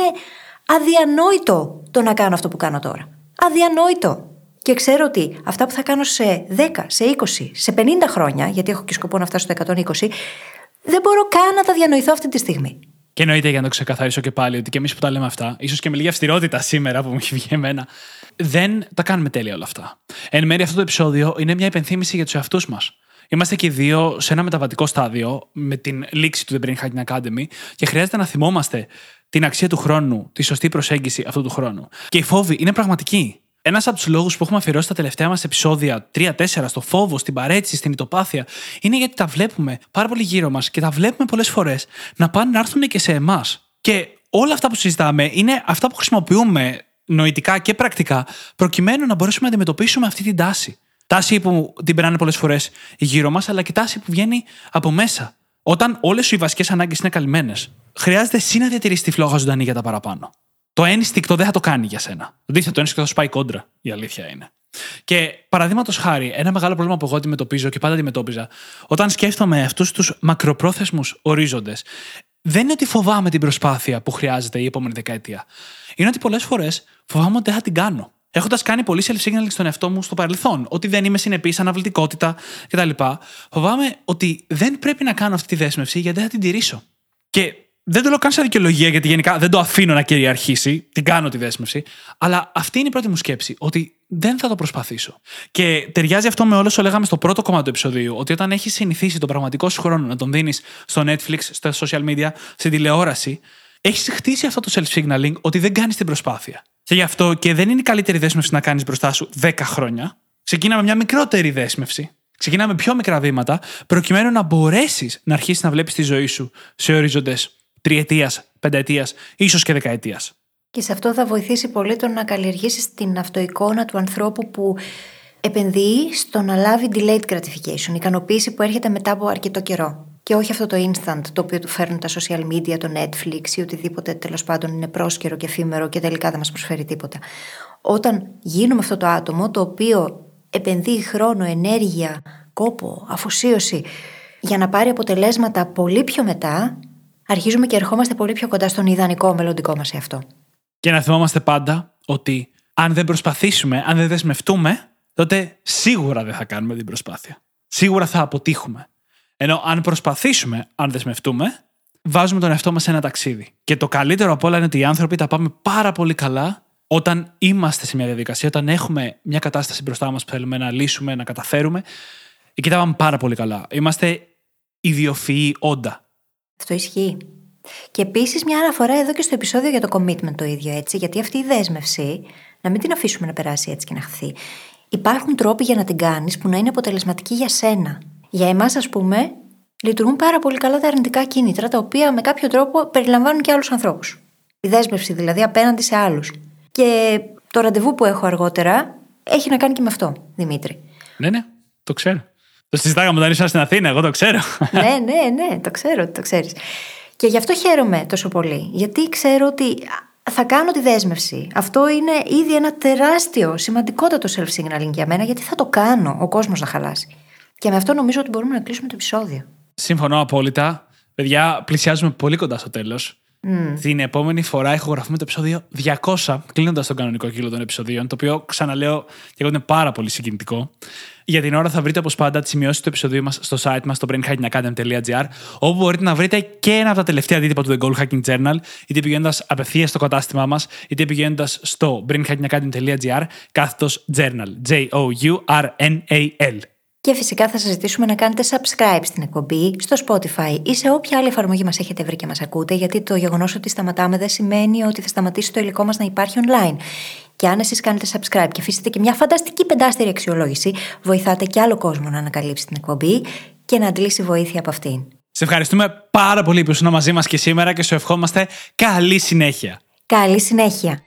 αδιανόητο το να κάνω αυτό που κάνω τώρα. Αδιανόητο. Και ξέρω ότι αυτά που θα κάνω σε 10, σε 20, σε 50 χρόνια, γιατί έχω και σκοπό να φτάσω στο 120, δεν μπορώ καν να τα διανοηθώ αυτή τη στιγμή. Και εννοείται για να το ξεκαθαρίσω και πάλι ότι και εμείς που τα λέμε αυτά, ίσως και με λίγη αυστηρότητα σήμερα που μου έχει βγει εμένα, δεν τα κάνουμε τέλεια όλα αυτά. Εν μέρει αυτό το επεισόδιο είναι μια υπενθύμηση για τους εαυτούς μας. Είμαστε και οι δύο σε ένα μεταβατικό στάδιο με την λήξη του The Brain Hacking Academy και χρειάζεται να θυμόμαστε την αξία του χρόνου, τη σωστή προσέγγιση αυτού του χρόνου. Και οι φόβοι είναι πραγματικοί. Ένας από τους λόγους που έχουμε αφιερώσει τα τελευταία μας επεισόδια 3-4 στο φόβο, στην παρέτηση, στην ητοπάθεια, είναι γιατί τα βλέπουμε πάρα πολύ γύρω μας και τα βλέπουμε πολλές φορές να πάνε να έρθουν και σε εμάς. Και όλα αυτά που συζητάμε είναι αυτά που χρησιμοποιούμε νοητικά και πρακτικά προκειμένου να μπορέσουμε να αντιμετωπίσουμε αυτή την τάση. Τάση που την περνάνε πολλές φορές γύρω μας, αλλά και τάση που βγαίνει από μέσα. Όταν όλες σου οι βασικές ανάγκες είναι καλυμμένες, χρειάζεται εσύ να διατηρήσει τη φλόγα ζωντανή για τα παραπάνω. Το ένστικτο δεν θα το κάνει για σένα. Το αντίθετο, το ένστικτο θα σου πάει κόντρα. Η αλήθεια είναι. Και παραδείγματος χάρη, ένα μεγάλο πρόβλημα που εγώ αντιμετωπίζω και πάντα αντιμετώπιζα, όταν σκέφτομαι αυτούς τους μακροπρόθεσμους ορίζοντες, δεν είναι ότι φοβάμαι την προσπάθεια που χρειάζεται η επόμενη δεκαετία. Είναι ότι πολλές φορές φοβάμαι ότι δεν θα την κάνω. Έχοντας κάνει πολύ self-signaling στον εαυτό μου στο παρελθόν, ότι δεν είμαι συνεπής, αναβλητικότητα κτλ., φοβάμαι ότι δεν πρέπει να κάνω αυτή τη δέσμευση γιατί δεν θα την τηρήσω. Και δεν το λέω καν σαν δικαιολογία, γιατί γενικά δεν το αφήνω να κυριαρχήσει. Την κάνω τη δέσμευση. Αλλά αυτή είναι η πρώτη μου σκέψη. Ότι δεν θα το προσπαθήσω. Και ταιριάζει αυτό με όλο όσο λέγαμε στο πρώτο κομμάτι του επεισοδίου. Ότι όταν έχεις συνηθίσει τον πραγματικό σου χρόνο να τον δίνεις στο Netflix, στα social media, στην τηλεόραση, έχεις χτίσει αυτό το self-signaling ότι δεν κάνεις την προσπάθεια. Και γι' αυτό και δεν είναι η καλύτερη δέσμευση να κάνεις μπροστά σου 10 χρόνια. Ξεκινάμε μια μικρότερη δέσμευση. Ξεκινάμε πιο μικρά βήματα, προκειμένου να μπορέσεις να αρχίσεις να βλέπεις τη ζωή σου σε ορίζοντε τριετίας, πενταετίας, ίσως και δεκαετίας. Και σε αυτό θα βοηθήσει πολύ το να καλλιεργήσεις την αυτοεικόνα του ανθρώπου που επενδύει στο να λάβει delayed gratification, ικανοποίηση που έρχεται μετά από αρκετό καιρό. Και όχι αυτό το instant το οποίο του φέρνουν τα social media, το Netflix ή οτιδήποτε τέλος πάντων είναι πρόσκαιρο και εφήμερο και τελικά δεν μας προσφέρει τίποτα. Όταν γίνουμε αυτό το άτομο το οποίο επενδύει χρόνο, ενέργεια, κόπο, αφοσίωση για να πάρει αποτελέσματα πολύ πιο μετά, αρχίζουμε και ερχόμαστε πολύ πιο κοντά στον ιδανικό μελλοντικό μας εαυτό. Και να θυμόμαστε πάντα ότι αν δεν προσπαθήσουμε, αν δεν δεσμευτούμε, τότε σίγουρα δεν θα κάνουμε την προσπάθεια. Σίγουρα θα αποτύχουμε. Ενώ αν προσπαθήσουμε, αν δεσμευτούμε, βάζουμε τον εαυτό μας σε ένα ταξίδι. Και το καλύτερο από όλα είναι ότι οι άνθρωποι τα πάμε πάρα πολύ καλά όταν είμαστε σε μια διαδικασία, όταν έχουμε μια κατάσταση μπροστά μας που θέλουμε να λύσουμε, να καταφέρουμε. Εκεί τα πάμε πάρα πολύ καλά. Είμαστε ιδιοφυεί όντα. Αυτό ισχύει. Και επίσης μια αναφορά εδώ και στο επεισόδιο για το commitment το ίδιο έτσι, γιατί αυτή η δέσμευση, να μην την αφήσουμε να περάσει έτσι και να χαθεί. Υπάρχουν τρόποι για να την κάνεις που να είναι αποτελεσματικοί για σένα. Για εμάς, ας πούμε, λειτουργούν πάρα πολύ καλά τα αρνητικά κίνητρα, τα οποία με κάποιο τρόπο περιλαμβάνουν και άλλους ανθρώπους. Η δέσμευση δηλαδή απέναντι σε άλλους. Και το ραντεβού που έχω αργότερα έχει να κάνει και με αυτό, Δημήτρη. Ναι, ναι, το ξέρω. Το συζητάγαμε όταν ήσουν στην Αθήνα, εγώ το ξέρω. ναι, ναι, ναι, το ξέρω ότι το ξέρεις. Και γι' αυτό χαίρομαι τόσο πολύ. Γιατί ξέρω ότι θα κάνω τη δέσμευση. Αυτό είναι ήδη ένα τεράστιο, σημαντικότατο self-signaling για μένα, γιατί θα το κάνω ο κόσμος να χαλάσει. Και με αυτό νομίζω ότι μπορούμε να κλείσουμε το επεισόδιο. Συμφωνώ απόλυτα. Παιδιά, πλησιάζουμε πολύ κοντά στο τέλος. Mm. Την επόμενη φορά ηχογραφούμε το επεισόδιο 200, κλείνοντας τον κανονικό κύκλο των επεισοδίων, το οποίο ξαναλέω και εγώ είναι πάρα πολύ συγκινητικό. Για την ώρα θα βρείτε όπως πάντα τις σημειώσεις του επεισοδίου μας στο site μας στο brainhackingacademy.gr, όπου μπορείτε να βρείτε και ένα από τα τελευταία αντίτυπα του The Goal Hacking Journal, είτε πηγαίνοντας απευθείας στο κατάστημά μας, είτε πηγαίνοντας στο brainhackingacademy.gr, κάθετος journal. J-O-U-R-N-A-L. Και φυσικά θα σας ζητήσουμε να κάνετε subscribe στην εκπομπή, στο Spotify ή σε όποια άλλη εφαρμογή μας έχετε βρει και μας ακούτε, γιατί το γεγονός ότι σταματάμε δεν σημαίνει ότι θα σταματήσει το υλικό μας να υπάρχει online. Και αν εσείς κάνετε subscribe και αφήσετε και μια φανταστική πεντάστερη αξιολόγηση, βοηθάτε και άλλο κόσμο να ανακαλύψει την εκπομπή και να αντλήσει βοήθεια από αυτήν. Σε ευχαριστούμε πάρα πολύ που ήσουν μαζί μας και σήμερα και σου ευχόμαστε καλή συνέχεια. Καλή συνέχεια.